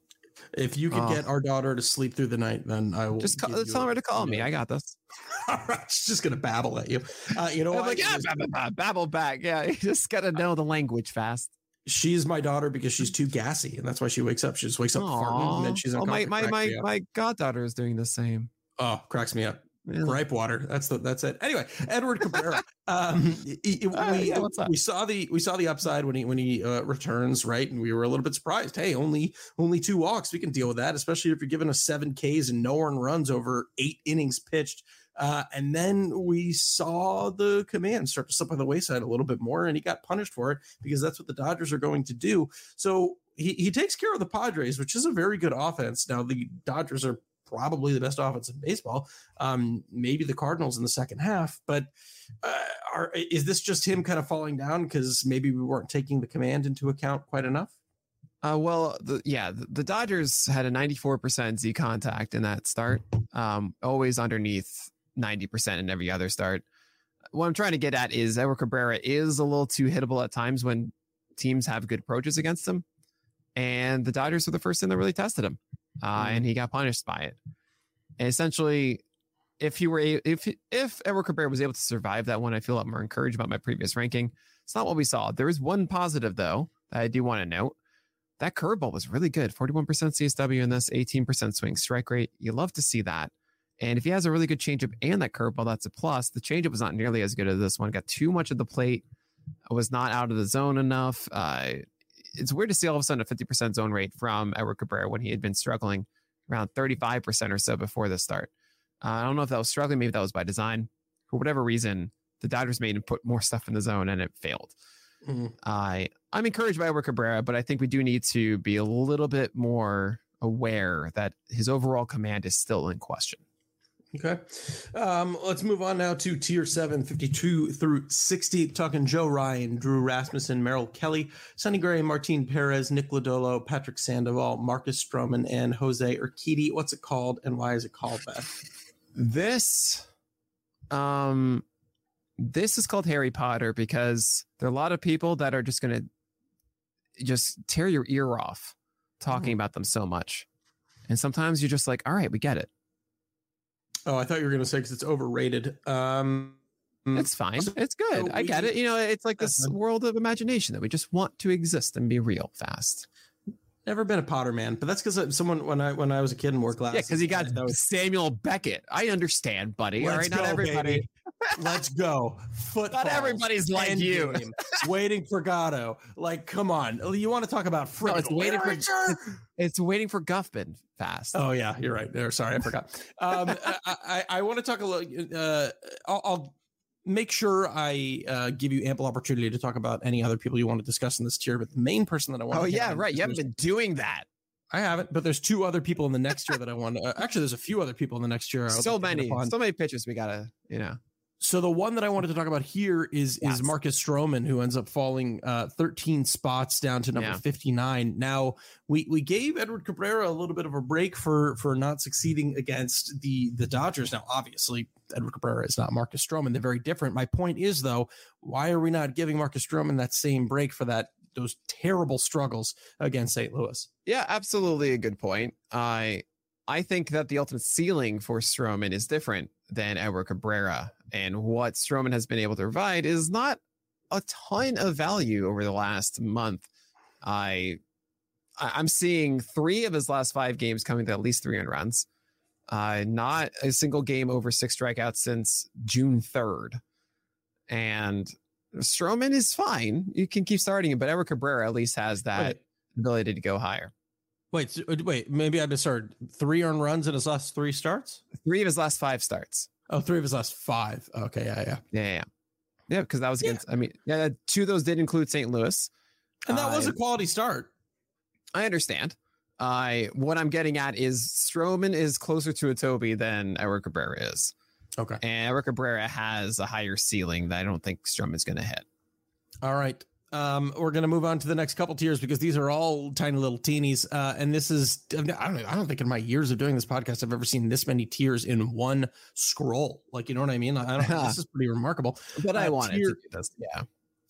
If you could oh. get our daughter to sleep through the night, then I will just call, tell her to call me. I got this. All right, she's just gonna babble at you. Uh, you know, I'm like yeah, babble, babble back. Yeah, you just gotta know the language fast. She's my daughter because she's too gassy, and that's why she wakes up. She just wakes up farting, and then she's oh, my my my, my goddaughter is doing the same. oh cracks me up. Yeah. Gripe water. That's the that's it. Anyway, Edward Cabrera. um, he- Ah, we, yeah, we saw the we saw the upside when he when he uh, returns, right? And we were a little bit surprised. Hey, only only two walks. We can deal with that, especially if you're giving us seven Ks and no earned runs over eight innings pitched. Uh, and then we saw the command start to slip by the wayside a little bit more, and he got punished for it because that's what the Dodgers are going to do. So he, he takes care of the Padres, which is a very good offense. Now the Dodgers are probably the best offense in baseball. Um, maybe the Cardinals in the second half, but uh, are is this just him kind of falling down because maybe we weren't taking the command into account quite enough? Uh, well, the, yeah, the, the Dodgers had a 94% Z contact in that start, um, always underneath 90% in every other start. What I'm trying to get at is Edward Cabrera is a little too hittable at times when teams have good approaches against him. And the Dodgers were the first thing that really tested him, uh, and he got punished by it. And essentially, if he were a, if if Edward Cabrera was able to survive that one, I feel a lot more encouraged about my previous ranking. It's not what we saw. There is one positive though that I do want to note. That curveball was really good. 41% CSW in this, 18% swing strike rate. You love to see that. And if he has a really good changeup and that curveball, that's a plus. The changeup was not nearly as good as this one. Got too much of the plate. Was not out of the zone enough. Uh, it's weird to see all of a sudden a 50% zone rate from Edward Cabrera when he had been struggling around 35% or so before the start. Uh, I don't know if that was struggling. Maybe that was by design. For whatever reason, the Dodgers made him put more stuff in the zone and it failed. Mhm. I I'm encouraged by Edward Cabrera, but I think we do need to be a little bit more aware that his overall command is still in question. Okay. Um, let's move on now to tier 7, 52 through 60. Talking Joe Ryan, Drew Rasmussen, Merrill Kelly, Sonny Gray, Martin Perez, Nick Lodolo, Patrick Sandoval, Marcus Stroman, and Jose Urquidy. What's it called and why is it called that? This um this is called Harry Potter because there are a lot of people that are just going to just tear your ear off talking Mhm. about them so much. And sometimes you're just like, "All right, we get it. Oh, I thought you were going to say because it's overrated. Um, It's fine. It's good. so I get it. You know, it's like this world of imagination that we just want to exist and be real fast. never been a Potter man, but that's because someone when I when I was a kid and wore Yeah, because he got was- Samuel Beckett. I understand, buddy. All right, not go, everybody. baby. Let's go. Football. Not everybody's like you. waiting for Godot. Like, come on. You want to talk about No, it's waiting for it's waiting for Guffman fast. Oh yeah, you're right. There, sorry, I forgot. Um, I, I, I want to talk a little. Uh, I'll, I'll make sure I uh, give you ample opportunity to talk about any other people you want to discuss in this tier. But the main person that I want. Oh yeah, right. You haven't been doing that. I haven't, but there's two other people in the next tier that I want. to uh, Actually, there's a few other people in the next tier. I So like to hit many, so many pitches we gotta, you know. So the one that I wanted to talk about here is Yes. is Marcus Stroman, who ends up falling uh, 13 spots down to number Yeah. 59. Now we we gave Edward Cabrera a little bit of a break for for not succeeding against the the Dodgers. Now, obviously, Edward Cabrera is not Marcus Stroman; they're very different. My point is, though, why are we not giving Marcus Stroman that same break for that those terrible struggles against St. Louis? Yeah, absolutely a good point. I I think that the ultimate ceiling for Stroman is different than Edward Cabrera, and what Stroman has been able to provide is not a ton of value over the last month. I I'm seeing three of his last five games coming to at least 300 runs. Uh, not a single game over six strikeouts since June 3rd. And Stroman is fine. You can keep starting him, but Edward Cabrera at least has that ability to go higher. Wait, wait, maybe I misheard. Three earned runs in his last three starts. Three of his last five starts. Oh, three of his last five. Okay, yeah, yeah. Yeah, yeah, yeah. Because that was Yeah. against. I mean, yeah, two of those did include St. Louis. And that was Uh, a quality start. I understand. I what I'm getting at is Stroman is closer to a Toby than Eric Cabrera is, Okay. and Edward Cabrera has a higher ceiling that I don't think Stroman's going to hit. All right. Um, we're gonna move on to the next couple tiers because these are all tiny little teenies. Uh, and this is I don't I don't think in my years of doing this podcast I've ever seen this many tiers in one scroll. Like you know what I mean? I don't, this is pretty remarkable. But I Uh, wanted tier- to do this. Yeah.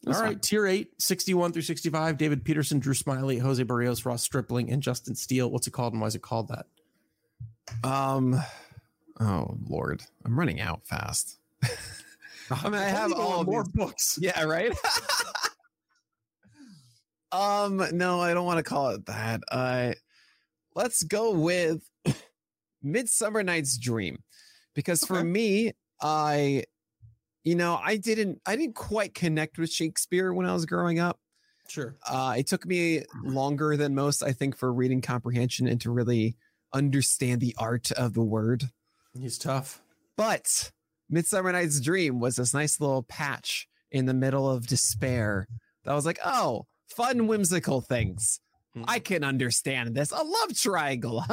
All right, tier eight, 61 through 65, David Peterson, Drew Smyly, Jose Berrios, Ross Stripling, and Justin Steele. What's it called and why is it called that? Um. Oh Lord, I'm running out fast. I mean, I have all more these- books. Yeah, right. Um, no, I don't want to call it that. Uh, let's go with Midsummer Night's Dream, because for me, I, you know, I didn't, I didn't quite connect with Shakespeare when I was growing up. Sure. Uh, it took me longer than most, I think, for reading comprehension and to really understand the art of the word. He's tough. But Midsummer Night's Dream was this nice little patch in the middle of despair that was like, oh, fun, whimsical things. I can understand this. A love triangle.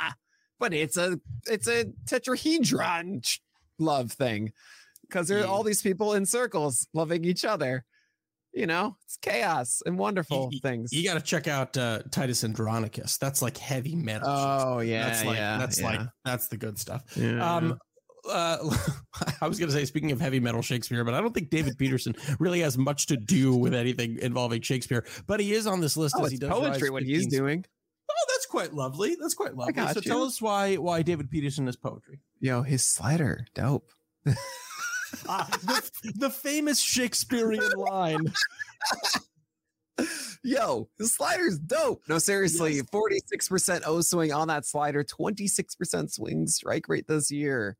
but it's a it's a tetrahedron love thing. Because there are all these people in circles loving each other. You know, it's chaos and wonderful You- things. You got to check out uh, Titus Andronicus. That's like heavy metal. oh yeah, that's like yeah, that's yeah. like that's the good stuff. Yeah. Um, uh, I was going to say, speaking of heavy metal Shakespeare, but I don't think David Peterson really has much to do with anything involving Shakespeare. But he is on this list oh, as he does poetry what 15's he's doing. Oh, that's quite lovely. That's quite lovely. So you. tell us why why David Peterson is poetry. Yo, his slider, dope. Ah, the, the famous Shakespearean line. Yo, the slider's dope. No, seriously, Yes. 46% O swing on that slider, 26% swing strike rate this year.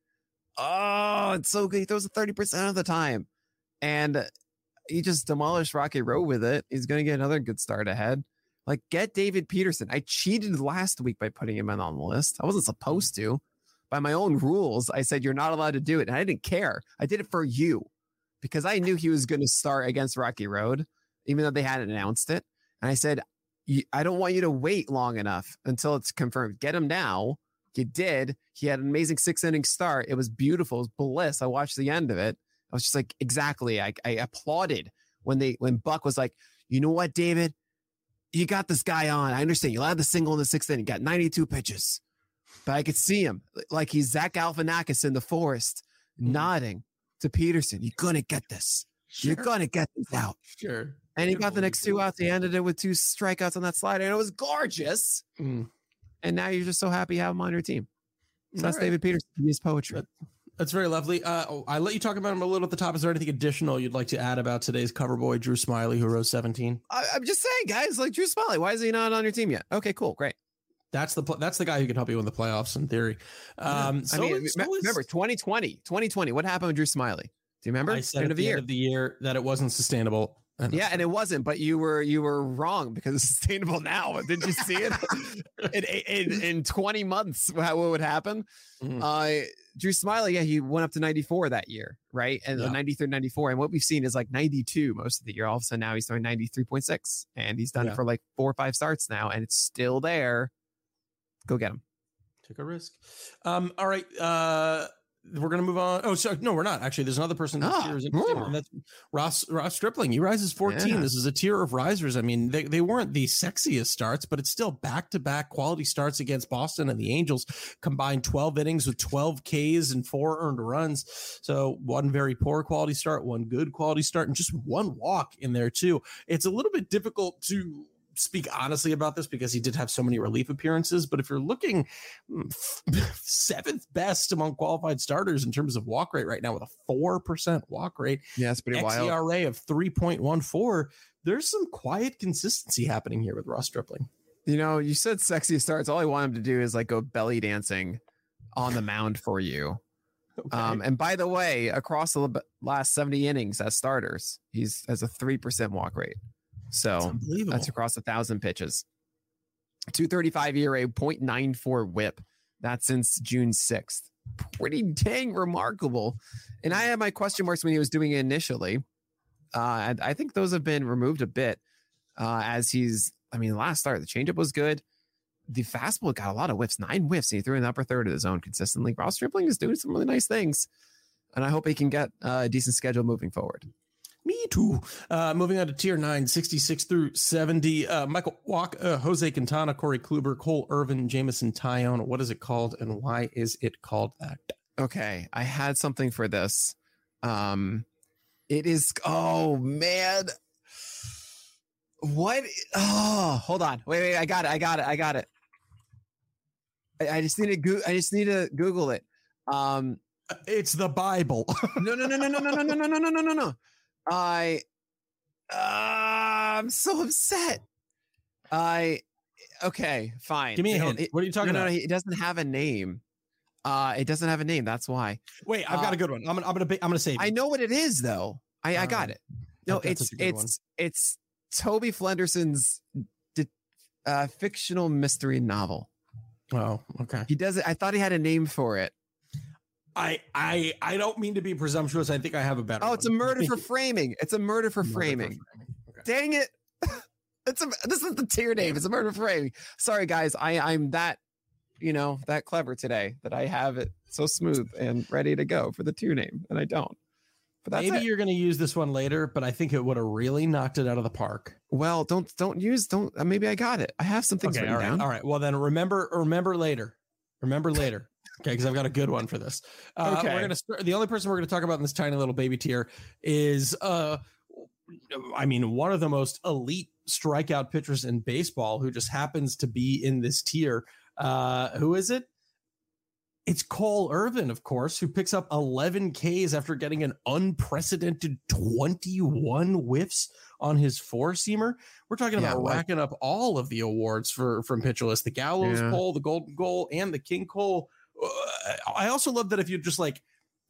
Oh, it's so good. He throws it 30% of the time. And he just demolished Rocky Road with it. He's going to get another good start ahead. Like, get David Peterson. I cheated last week by putting him on the list. I wasn't supposed to. By my own rules, I said, you're not allowed to do it. And I didn't care. I did it for you because I knew he was going to start against Rocky Road, even though they hadn't announced it. And I said, I don't want you to wait long enough until it's confirmed. Get him now. You did. He had an amazing six inning start. It was beautiful. It was bliss. I watched the end of it. I was just like, exactly. I, I applauded when they when Buck was like, you know what, David, you got this guy on. I understand. You allowed the single in the sixth inning. Got 92 pitches, but I could see him like he's Zach Galifianakis in the forest, Mhm. nodding to Peterson. You're gonna get this. You're gonna get this out. Sure. And he got the next two outs. He ended it with two strikeouts on that slider, and it was gorgeous. Mm. And now you're just so happy to have him on your team. So that's right. David Peterson. His poetry. That's very lovely. Uh, oh, I let you talk about him a little at the top. Is there anything additional you'd like to add about today's cover boy, Drew Smyly, who rose 17? I, I'm just saying, guys. Like Drew Smyly, why is he not on your team yet? Okay, cool, great. That's the that's the guy who can help you win the playoffs in theory. Um, I so mean, is- me- so is- remember 2020, 2020. What happened with Drew Smyly? Do you remember? I said End at of the end of the year that it wasn't sustainable. Yeah, and it wasn't, but you were you were wrong because it's sustainable now. Did you see it? in, in in 20 months, how what would happen? Mhm. Uh Drew Smyly, yeah, he went up to 94 that year, right? And Yeah. uh 93, 94. And what we've seen is like 92 most of the year. All of a sudden now he's throwing 93.6. And he's done Yeah. it for like four or five starts now, and it's still there. Go get him. Take a risk. Um, all right. Uh, we're gonna move on. Oh, sorry. No, we're not. Actually, there's another person Ah, tier is interesting, hmm. and that's Ross Ross Stripling. He rises 14. Yeah. This is a tier of risers. I mean, they, they weren't the sexiest starts, but it's still back to back quality starts against Boston and the Angels. Combined 12 innings with 12 Ks and four earned runs. So one very poor quality start, one good quality start, and just one walk in there too. It's a little bit difficult to speak honestly about this because he did have so many relief appearances. But if you're looking mm, seventh best among qualified starters in terms of walk rate right now with a four percent walk rate, Yeah, it's pretty wild. xERA of three point one four. There's some quiet consistency happening here with Ross Stripling. You know, you said sexy starts. All I want him to do is like go belly dancing on the mound for you. Okay. Um, and by the way, across the last 70 innings as starters, he's has a 3% walk rate. So that's across a thousand pitches. 235 ERA, 0.94 whip. That's since June 6th. Pretty dang remarkable. And I had my question marks when he was doing it initially. Uh, I think those have been removed a bit uh, as he's, I mean, last start, the changeup was good. The fastball got a lot of whiffs, nine whiffs, and he threw in the upper third of the zone consistently. Ross Stripling is doing some really nice things. And I hope he can get a decent schedule moving forward. Me too. Uh, moving on to tier nine, 66 through 70. Uh, Michael Wacha, uh, Jose Quintana, Corey Kluber, Cole Irvin, Jameson Taillon. What is it called and why is it called that? Okay, I had something for this. Um it is oh man. What oh hold on. Wait, wait, I got it. I got it. I got it. I, I just need to go I just need to Google it. Um It's the Bible. no no no no no no no no no no no no no. I uh I'm so upset. I okay, fine. Give me a hint. it- what are you talking no, about? no, it doesn't have a name. Uh, it doesn't have a name. That's why. Wait, I've got uh, a good one. I'm gonna I'm gonna be, I'm gonna save. I know what it is though. I, I got Um, it. No, it's good one. it's it's Toby Flenderson's di- uh, fictional mystery novel. Oh, okay. He does it. I thought he had a name for it. I I I don't mean to be presumptuous. I think I have a better. Oh, it's a murder for framing. It's a murder for Murder framing. Okay. Dang it! it's a this is the tier name. It's a murder for framing. Sorry guys, I I'm that you know that clever today that I have it so smooth and ready to go for the tier name, and I don't. But that's Maybe it. you're going to use this one later, but I think it would have really knocked it out of the park. Well, don't don't use don't. Uh, maybe I got it. I have some things Okay, all right, down. all right. Well, then remember, remember later. Remember later. Okay, because I've got a good one for this. Uh, Okay. We're gonna start. The only person we're gonna talk about in this tiny little baby tier is, uh, I mean, one of the most elite strikeout pitchers in baseball, who just happens to be in this tier. Uh, who is it? It's Cole Irvin, of course, who picks up 11 Ks after getting an unprecedented 21 whiffs on his four seamer. We're talking Yeah, about racking up all of the awards for from Pitcher List, the Gallows Yeah. Pole, the Golden Goal, and the King Cole. I also love that if you just like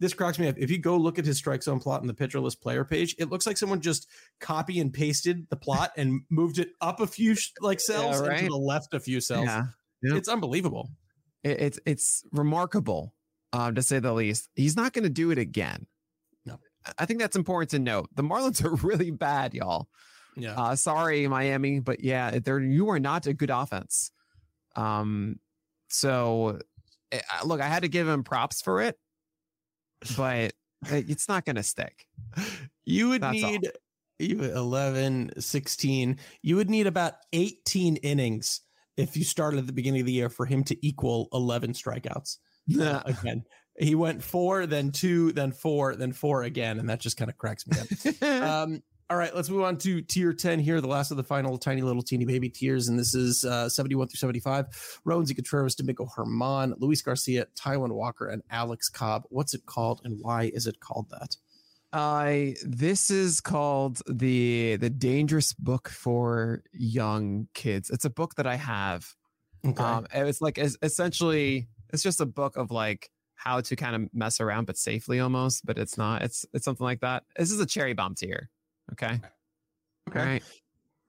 this cracks me up. If you go look at his strike zone plot in the Pitcher List player page, it looks like someone just copy and pasted the plot and moved it up a few like cells and to the left a few cells. Yeah, Yep. It's unbelievable. it, it's it's remarkable, um, to say the least. He's not going to do it again. No. I- think that's important to note. The Marlins are really bad, y'all. Yeah. Uh, sorry, Miami, but yeah, they're you are not a good offense. Um, so look, I had to give him props for it, but it's not going to stick. You would That's all. need you 11, 16. You would need about 18 innings if you started at the beginning of the year for him to equal 11 strikeouts. uh, again. He went four, then two, then four, then four again, and that just kind of cracks me up. um, all right, let's move on to tier 10 here, the last of the final tiny little teeny baby tiers. And this is uh, 71 through 75. Roansy Contreras, Domingo German, Luis Garcia, Taijuan Walker, and Alex Cobb. What's it called and why is it called that? I this is called the the dangerous book for young kids. It's a book that I have. Okay. Um, it's like it's essentially it's just a book of like how to kind of mess around but safely almost, but it's not. It's it's something like that. This is a cherry bomb tier. Okay. Okay. All right.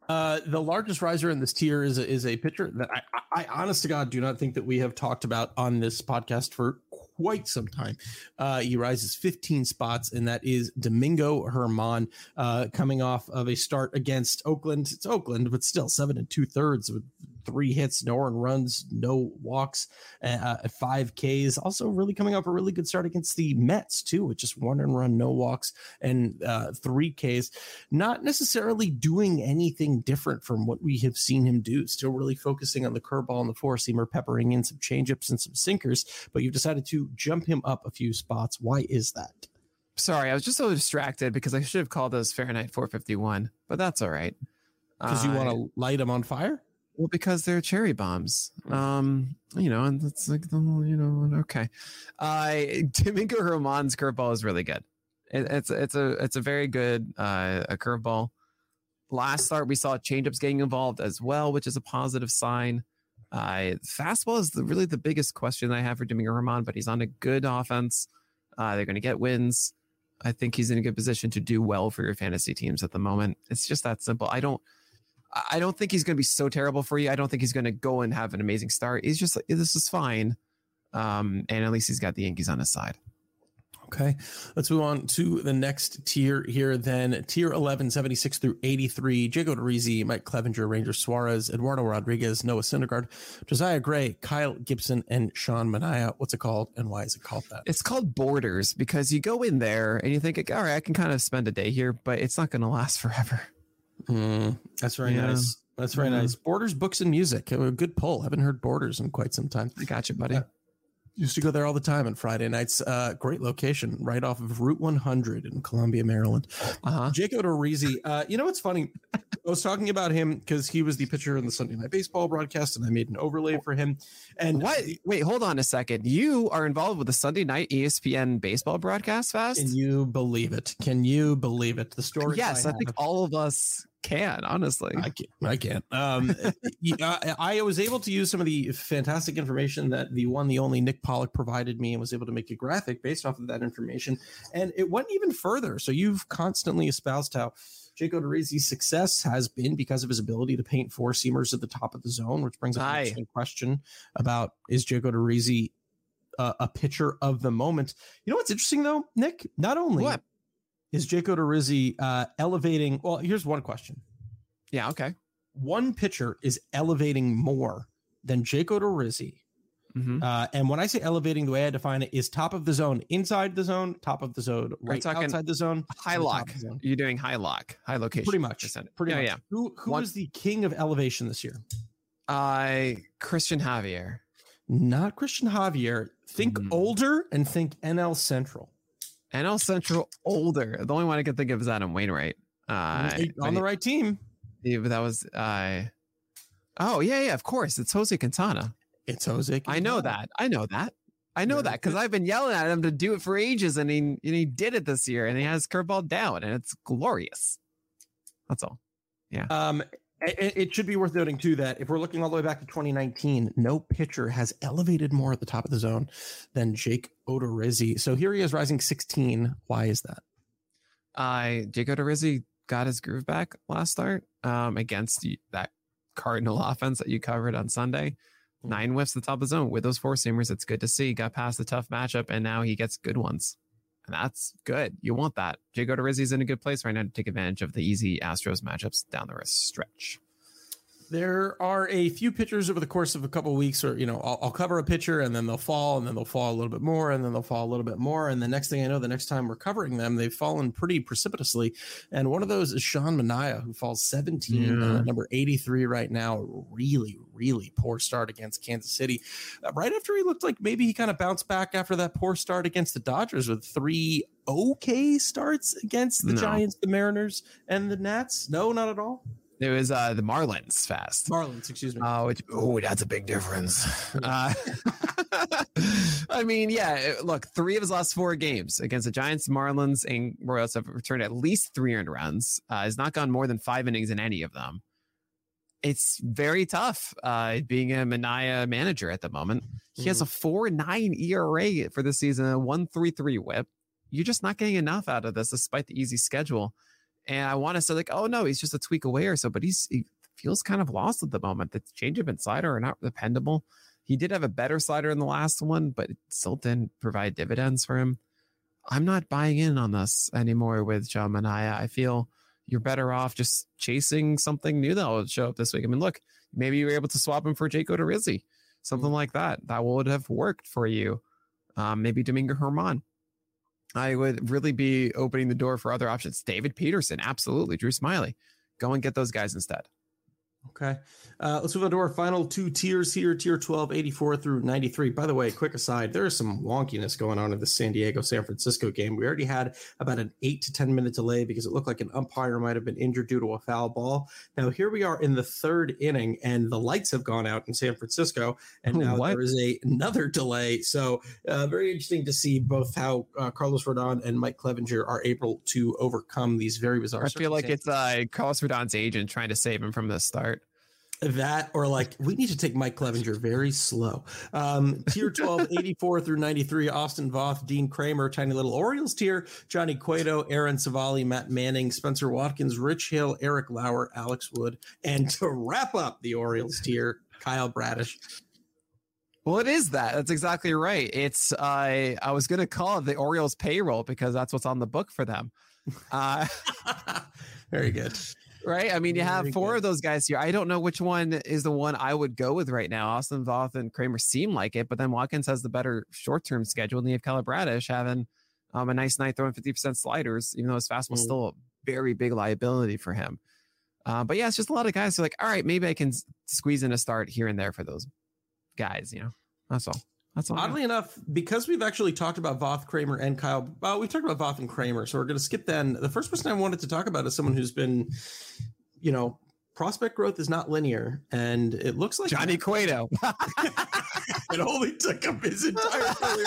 Uh, the largest riser in this tier is a, is a pitcher that I, I, I, honest to God, do not think that we have talked about on this podcast for quite some time. Uh, he rises 15 spots, and that is Domingo German, uh, coming off of a start against Oakland. It's Oakland, but still seven and two thirds with three hits, no earned runs, no walks, uh, five Ks. Also, really coming off a really good start against the Mets too, with just one earned run, no walks, and uh, three Ks. Not necessarily doing anything different from what we have seen him do. Still really focusing on the curveball and the four seamer, peppering in some changeups and some sinkers. But you've decided to jump him up a few spots. Why is that? Sorry, I was just so distracted because I should have called those Fahrenheit 451, but that's all right. Because you Uh, want to light him on fire? Well, because they're cherry bombs. Um, you know, and it's like the whole, you know, okay. Uh Domingo German's curveball is really good. It, it's it's a it's a very good uh a curveball. Last start we saw changeups getting involved as well, which is a positive sign. Uh fastball is the, really the biggest question I have for Domingo German, but he's on a good offense. Uh they're gonna get wins. I think he's in a good position to do well for your fantasy teams at the moment. It's just that simple. I don't I- don't think he's going to be so terrible for you. I don't think he's going to go and have an amazing start. He's just like, this is fine. Um, and at least he's got the Yankees on his side. Okay, let's move on to the next tier here. Then tier 11, 76 through 83. Jake Odorizzi, Mike Clevinger, Ranger Suarez, Eduardo Rodriguez, Noah Syndergaard, Josiah Gray, Kyle Gibson, and Sean Manaea. What's it called and why is it called that? It's called borders because you go in there and you think, all right, I can kind of spend a day here, but it's not going to last forever. Mm, that's very Yeah. nice. That's very Yeah. nice. Borders, books, and music. A good pull. Haven't heard Borders in quite some time. I got you, buddy. Yeah. Used to go there all the time on Friday nights. Uh, great location, right off of Route 100 in Columbia, Maryland. Uh huh. Jake Odorizzi. Uh, you know what's funny? I was talking about him because he was the pitcher in the Sunday Night Baseball broadcast, and I made an overlay for him. And What? Wait, hold on a second. You are involved with the Sunday night ESPN baseball broadcast fast? Can you believe it? Can you believe it? The story. yes, I think all of us can, honestly. I can't. I can't. Um, I, I was able to use some of the fantastic information that the one, the only Nick Pollack provided me, and was able to make a graphic based off of that information. And it went even further. So you've constantly espoused how Jake Odorizzi's success has been because of his ability to paint four seamers at the top of the zone, which brings up an interesting question about is Jake Odorizzi uh, a pitcher of the moment? You know what's interesting though, Nick? Not only what? Is Jake Odorizzi uh, elevating. Well, here's one question. Yeah. Okay. One pitcher is elevating more than Jake Odorizzi Mm-hmm. uh, and when I say elevating, the way I define it is top of the zone, inside the zone, top of the zone, right outside the zone, High to the top lock. zone. You're doing high lock, high location. Pretty much. Pretty yeah, much. yeah. Who who One- is the king of elevation this year? I Christian Javier. Not Christian Javier. Think Hmm. older and think NL Central. NL Central older. The only one I can think of is Adam Wainwright. Uh, on the right team. Yeah, but that was uh, oh yeah, yeah. Of course, it's Jose Quintana. It's Jose. I know that. I know that. I know that because. I've been yelling at him to do it for ages, and he and he did it this year, and he has curveball down, and it's glorious. That's all. Yeah. Um, it, it should be worth noting too that if we're looking all the way back to 2019, no pitcher has elevated more at the top of the zone than Jake Odorizzi. So here he is rising 16. Why is that? I Jake Odorizzi got his groove back last start um, against that Cardinal offense that you covered on Sunday. Mhm. Nine whiffs at the top of the zone with those four seamers. It's good to see. Got past the tough matchup, and now he gets good ones. And that's good. You want that. Jake Odorizzi's in a good place right now to take advantage of the easy Astros matchups down the rest stretch. There are a few pitchers over the course of a couple of weeks, or you know, I'll, I'll cover a pitcher and then they'll fall, and then they'll fall a little bit more, and then they'll fall a little bit more, and the next thing I know, the next time we're covering them, they've fallen pretty precipitously. And one of those is Sean Manaea, who falls 17, uh, number 83 right now. Really, really poor start against Kansas City. Uh, right after he looked like maybe he kind of bounced back after that poor start against the Dodgers with three okay starts against the No. Giants, the Mariners, and the Nats. No, not at all. It was uh, the Marlins fast. Marlins, excuse me. Uh, which oh, that's a big difference. Uh, I mean, yeah. Look, three of his last four games against the Giants, Marlins, and Royals have returned at least three earned runs. Uh, has not gone more than five innings in any of them. It's very tough uh, being a Manaea manager at the moment. He has a four nine ERA for the season, a one three three WHIP. You're just not getting enough out of this, despite the easy schedule. And I want to say like, oh no, he's just a tweak away or so, but he's he feels kind of lost at the moment. The changeup and slider are not dependable. He did have a better slider in the last one, but it still didn't provide dividends for him. I'm not buying in on this anymore with John Manaea. I feel you're better off just chasing something new that will show up this week. I mean, look, maybe you were able to swap him for Jake Odorizzi, something like that. That would have worked for you. Um, maybe Domingo German. I would really be opening the door for other options. David Peterson, absolutely. Drew Smyly. Go and get those guys instead. Okay. Uh, let's move on to our final two tiers here tier 12, 84 through 93. By the way, quick aside, there is some wonkiness going on in the San Diego San Francisco game. We already had about an eight to 10 minute delay because it looked like an umpire might have been injured due to a foul ball. Now, here we are in the third inning, and the lights have gone out in San Francisco, and now What? there is a, another delay. So, uh, very interesting to see both how uh, Carlos Rodon and Mike Clevinger are able to overcome these very bizarre I feel like it's uh, Carlos Rodon's agent trying to save him from the start. That or like we need to take Mike Clevinger very slow. Um, tier 12, 84 through 93, Austin Voth, Dean Kremer, tiny little Orioles tier, Johnny Cueto, Aaron Civale, Matt Manning, Spencer Watkins, Rich Hill, Eric Lauer, Alex Wood, and to wrap up the Orioles tier, Kyle Bradish. Well, it is that. That's exactly right. It's I I was gonna call it the Orioles payroll because that's what's on the book for them. Uh, very good. Right? I mean, you have four of those guys here. I don't know which one is the one I would go with right now. Austin Voth and Kremer seem like it, but then Watkins has the better short term schedule, and you have Bradish having um, a nice night throwing 50% sliders, even though his fastball's Mm. still a very big liability for him. Uh, but yeah, it's just a lot of guys who are like, all right, maybe I can squeeze in a start here and there for those guys, you know? That's all. That's all. Oddly enough, because we've actually talked about Voth, Kremer, and Kyle, well, we've talked about Voth and Kremer, so we're going to skip then. The first person I wanted to talk about is someone who's been, you know, prospect growth is not linear, and it looks like Johnny Cueto. it only took him his entire career.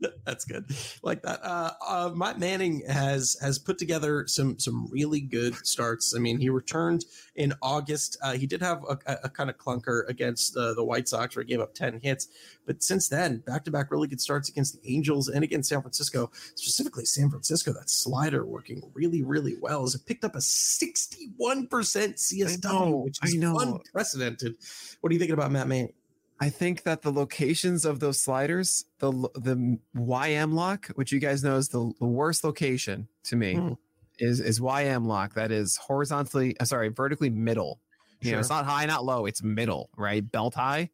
That's good, like that. Uh, uh, Matt Manning has has put together some some really good starts. I mean, he returned in August. Uh, he did have a, a, a kind of clunker against uh, the White Sox, where he gave up ten hits. But since then, back to back really good starts against the Angels and against San Francisco, specifically San Francisco. That slider working really, really well. As it picked up a 61% CSW, know, which I is know. unprecedented. What are you thinking about Matt Manning? I think that the locations of those sliders, the the YM lock, which you guys know is the, the worst location to me, Hmm. is is YM lock. That is horizontally, uh, sorry, vertically middle. You know, it's not high, not low. It's middle, right? Belt high.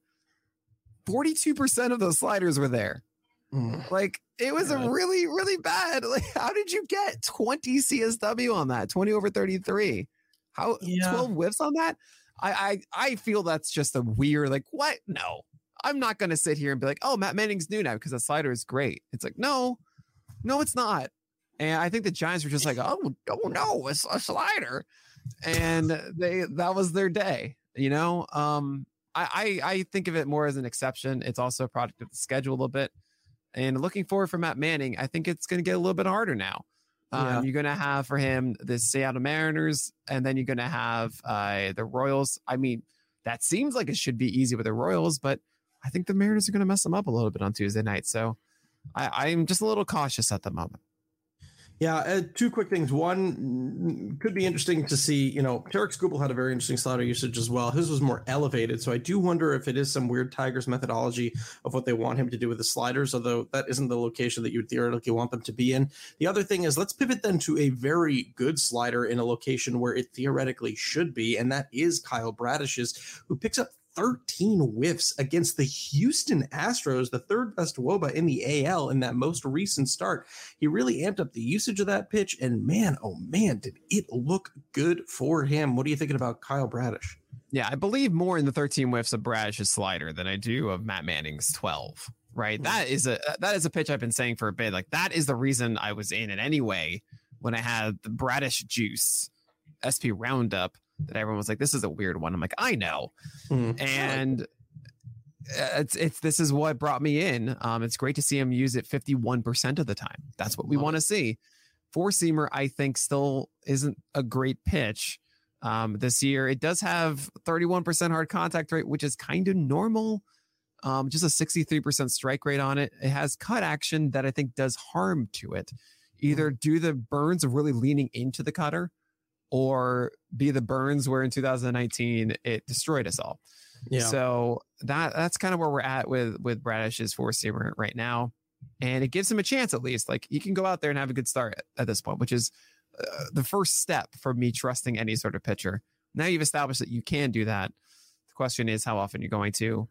Forty-two percent of those sliders were there. Mm. Like it was a really, really bad. Like, how did you get 20 CSW on that? 20 over 33. How Yeah. 12 whiffs on that? I, I I feel that's just a weird, like, what? No. I'm not gonna sit here and be like, oh, Matt Manning's new now because the slider is great. It's like, no, no, it's not. And I think the Giants were just like, oh, oh no, it's a slider. And they that was their day, you know. Um, I, I I think of it more as an exception. It's also a product of the schedule a little bit. And looking forward for Matt Manning, I think it's going to get a little bit harder now. Um, Yeah. You're going to have for him the Seattle Mariners, and then you're going to have uh, the Royals. I mean, that seems like it should be easy with the Royals, but I think the Mariners are going to mess them up a little bit on Tuesday night. So I, I'm just a little cautious at the moment. Yeah, uh, two quick things. One could be interesting to see. You know, Tarik Skubal had a very interesting slider usage as well. His was more elevated, so I do wonder if it is some weird Tigers methodology of what they want him to do with the sliders. Although that isn't the location that you theoretically want them to be in. The other thing is, let's pivot then to a very good slider in a location where it theoretically should be, and that is Kyle Bradish's, who picks up 13 whiffs against the Houston Astros, the third best WOBA in the AL in that most recent start. He really amped up the usage of that pitch, and man, oh man, did it look good for him. What are you thinking about Kyle Bradish? Yeah, I believe more in the 13 whiffs of Bradish's slider than I do of Matt Manning's 12. Right. Mhm. That is a that is a pitch I've been saying for a bit. Like that is the reason I was in it anyway when I had the Bradish juice SP roundup that everyone was like, this is a weird one. I'm like, I know. And uh, it's it's this is what brought me in. Um, it's great to see him use it 51% of the time. That's what we want to see. Four seamer, I think, still isn't a great pitch um, this year. It does have 31% hard contact rate, which is kind of normal. Um, just a 63% strike rate on it. It has cut action that I think does harm to it. Either do the Burnes of really leaning into the cutter, or be the Burnes where in 2019 it destroyed us all. yeah. So that that's kind of where we're at with with Bradish's four seamer right now, and it gives him a chance at least. Like he can go out there and have a good start at, at this point, which is uh, the first step for me trusting any sort of pitcher. Now you've established that you can do that. The question is how often you're going to.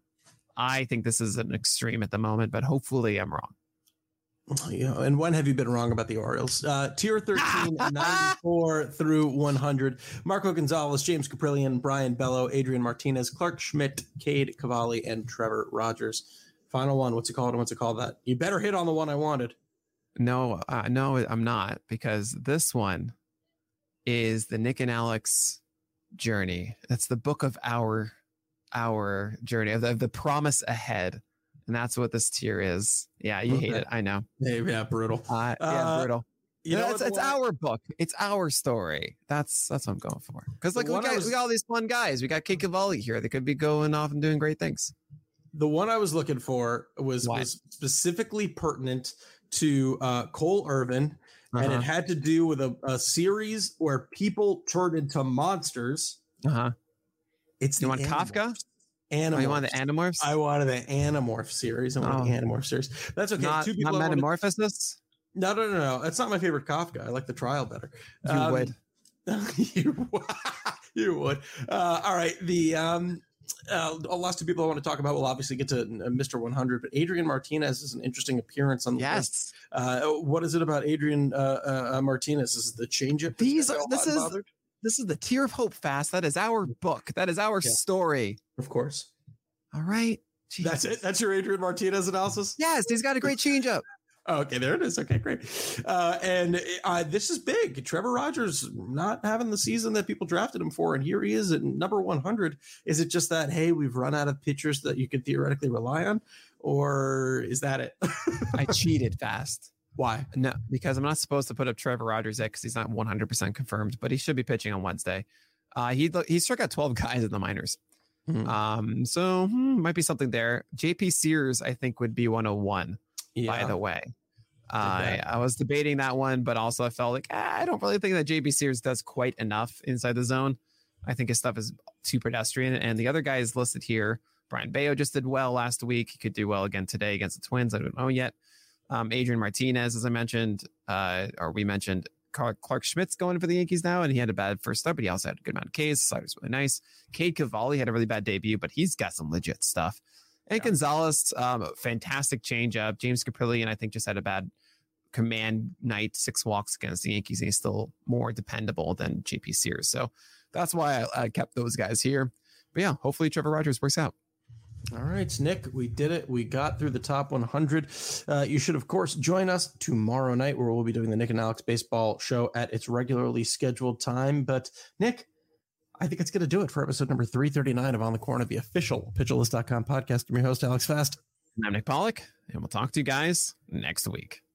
I think this is an extreme at the moment, but hopefully I'm wrong. Yeah, and when have you been wrong about the Orioles? Uh, tier 13, 94 through 100. Marco Gonzalez, James Kaprielian, Brayan Bello, Adrian Martinez, Clarke Schmidt, Cade Cavalli, and Trevor Rogers. Final one. What's it called? What's it called that? You better hit on the one I wanted. No, uh, no, I'm not because this one is the Nick and Alex journey. That's the book of our our journey of the, of the promise ahead, and that's what this tier is. Yeah, you hate it, I know. Hey, yeah, brutal. Uh, yeah, Uh, brutal. You know, Yeah, it's, it's our book. It's our story. That's that's what I'm going for. Because like got, was- we got all these fun guys. We got Cade Cavalli here. They could be going off and doing great things. the one I was looking for was, What? was specifically pertinent to uh, Cole Irvin, and Uh-huh. it had to do with a, a series where people turned into monsters. Uh-huh. It's You want Kafka? Animorphs. Oh, you want the Animorphs? I wanted the Animorph series. I wanted the Oh. Animorph series. That's okay. not Two not people. Wanted- Metamorphosis? No, no, no, no. It's not my favorite Kafka. I like the trial better. You Um, would. you, would. you would. Uh, all right. The um, uh, last two people I want to talk about. We'll obviously get to uh, Mr. 100, but Adrian Martinez is an interesting appearance on the list. Yes. Uh, what is it about Adrian uh, uh, Martinez? Is it the changeup? These are- this is- unbothered? This is the Tier of Hope fast. That is our book. That is our Yeah. story. Of course. All right. That's it. That's your Adrian Martinez analysis. Yes, he's got a great changeup. Oh, okay, there it is. Okay, great. Uh, and uh, this is big. Trevor Rogers not having the season that people drafted him for, and here he is at number 100. Is it just that hey, we've run out of pitchers that you could theoretically rely on, or is that it? I cheated fast. Why? No, because I'm not supposed to put up Trevor Rogers yet because he's not 100% confirmed, but he should be pitching on Wednesday. Uh, he he struck out 12 guys in the minors. Mhm. Um, so hmm, might be something there. JP Sears, I think, would be 101 by the way. I. I was debating that one, but also I felt like ah, I don't really think that JP Sears does quite enough inside the zone. I think his stuff is too pedestrian. And the other guys listed here, Brayan Bello just did well last week. He could do well again today against the Twins. I don't know yet. Um, Adrian Martinez, as I mentioned, uh, or we mentioned, Clarke, Schmidt's going for the Yankees now, and he had a bad first start, but he also had a good amount of Ks. Side was really nice. Cade Cavalli had a really bad debut, but he's got some legit stuff. And Gonzalez, um, fantastic changeup. James Kaprielian, I think, just had a bad command night, six walks against the Yankees. And he's still more dependable than JP Sears. So that's why I, I kept those guys here. But yeah, hopefully Trevor Rogers works out. All right, Nick, we did it. We got through the top 100. Uh, you should, of course, join us tomorrow night where we'll be doing the Nick and Alex baseball show at its regularly scheduled time. But, Nick, I think it's going to do it for episode number 339 of On the Corner, the official pitcherlist.com podcast. I'm your host, Alex Fast. And I'm Nick Pollack, and we'll talk to you guys next week.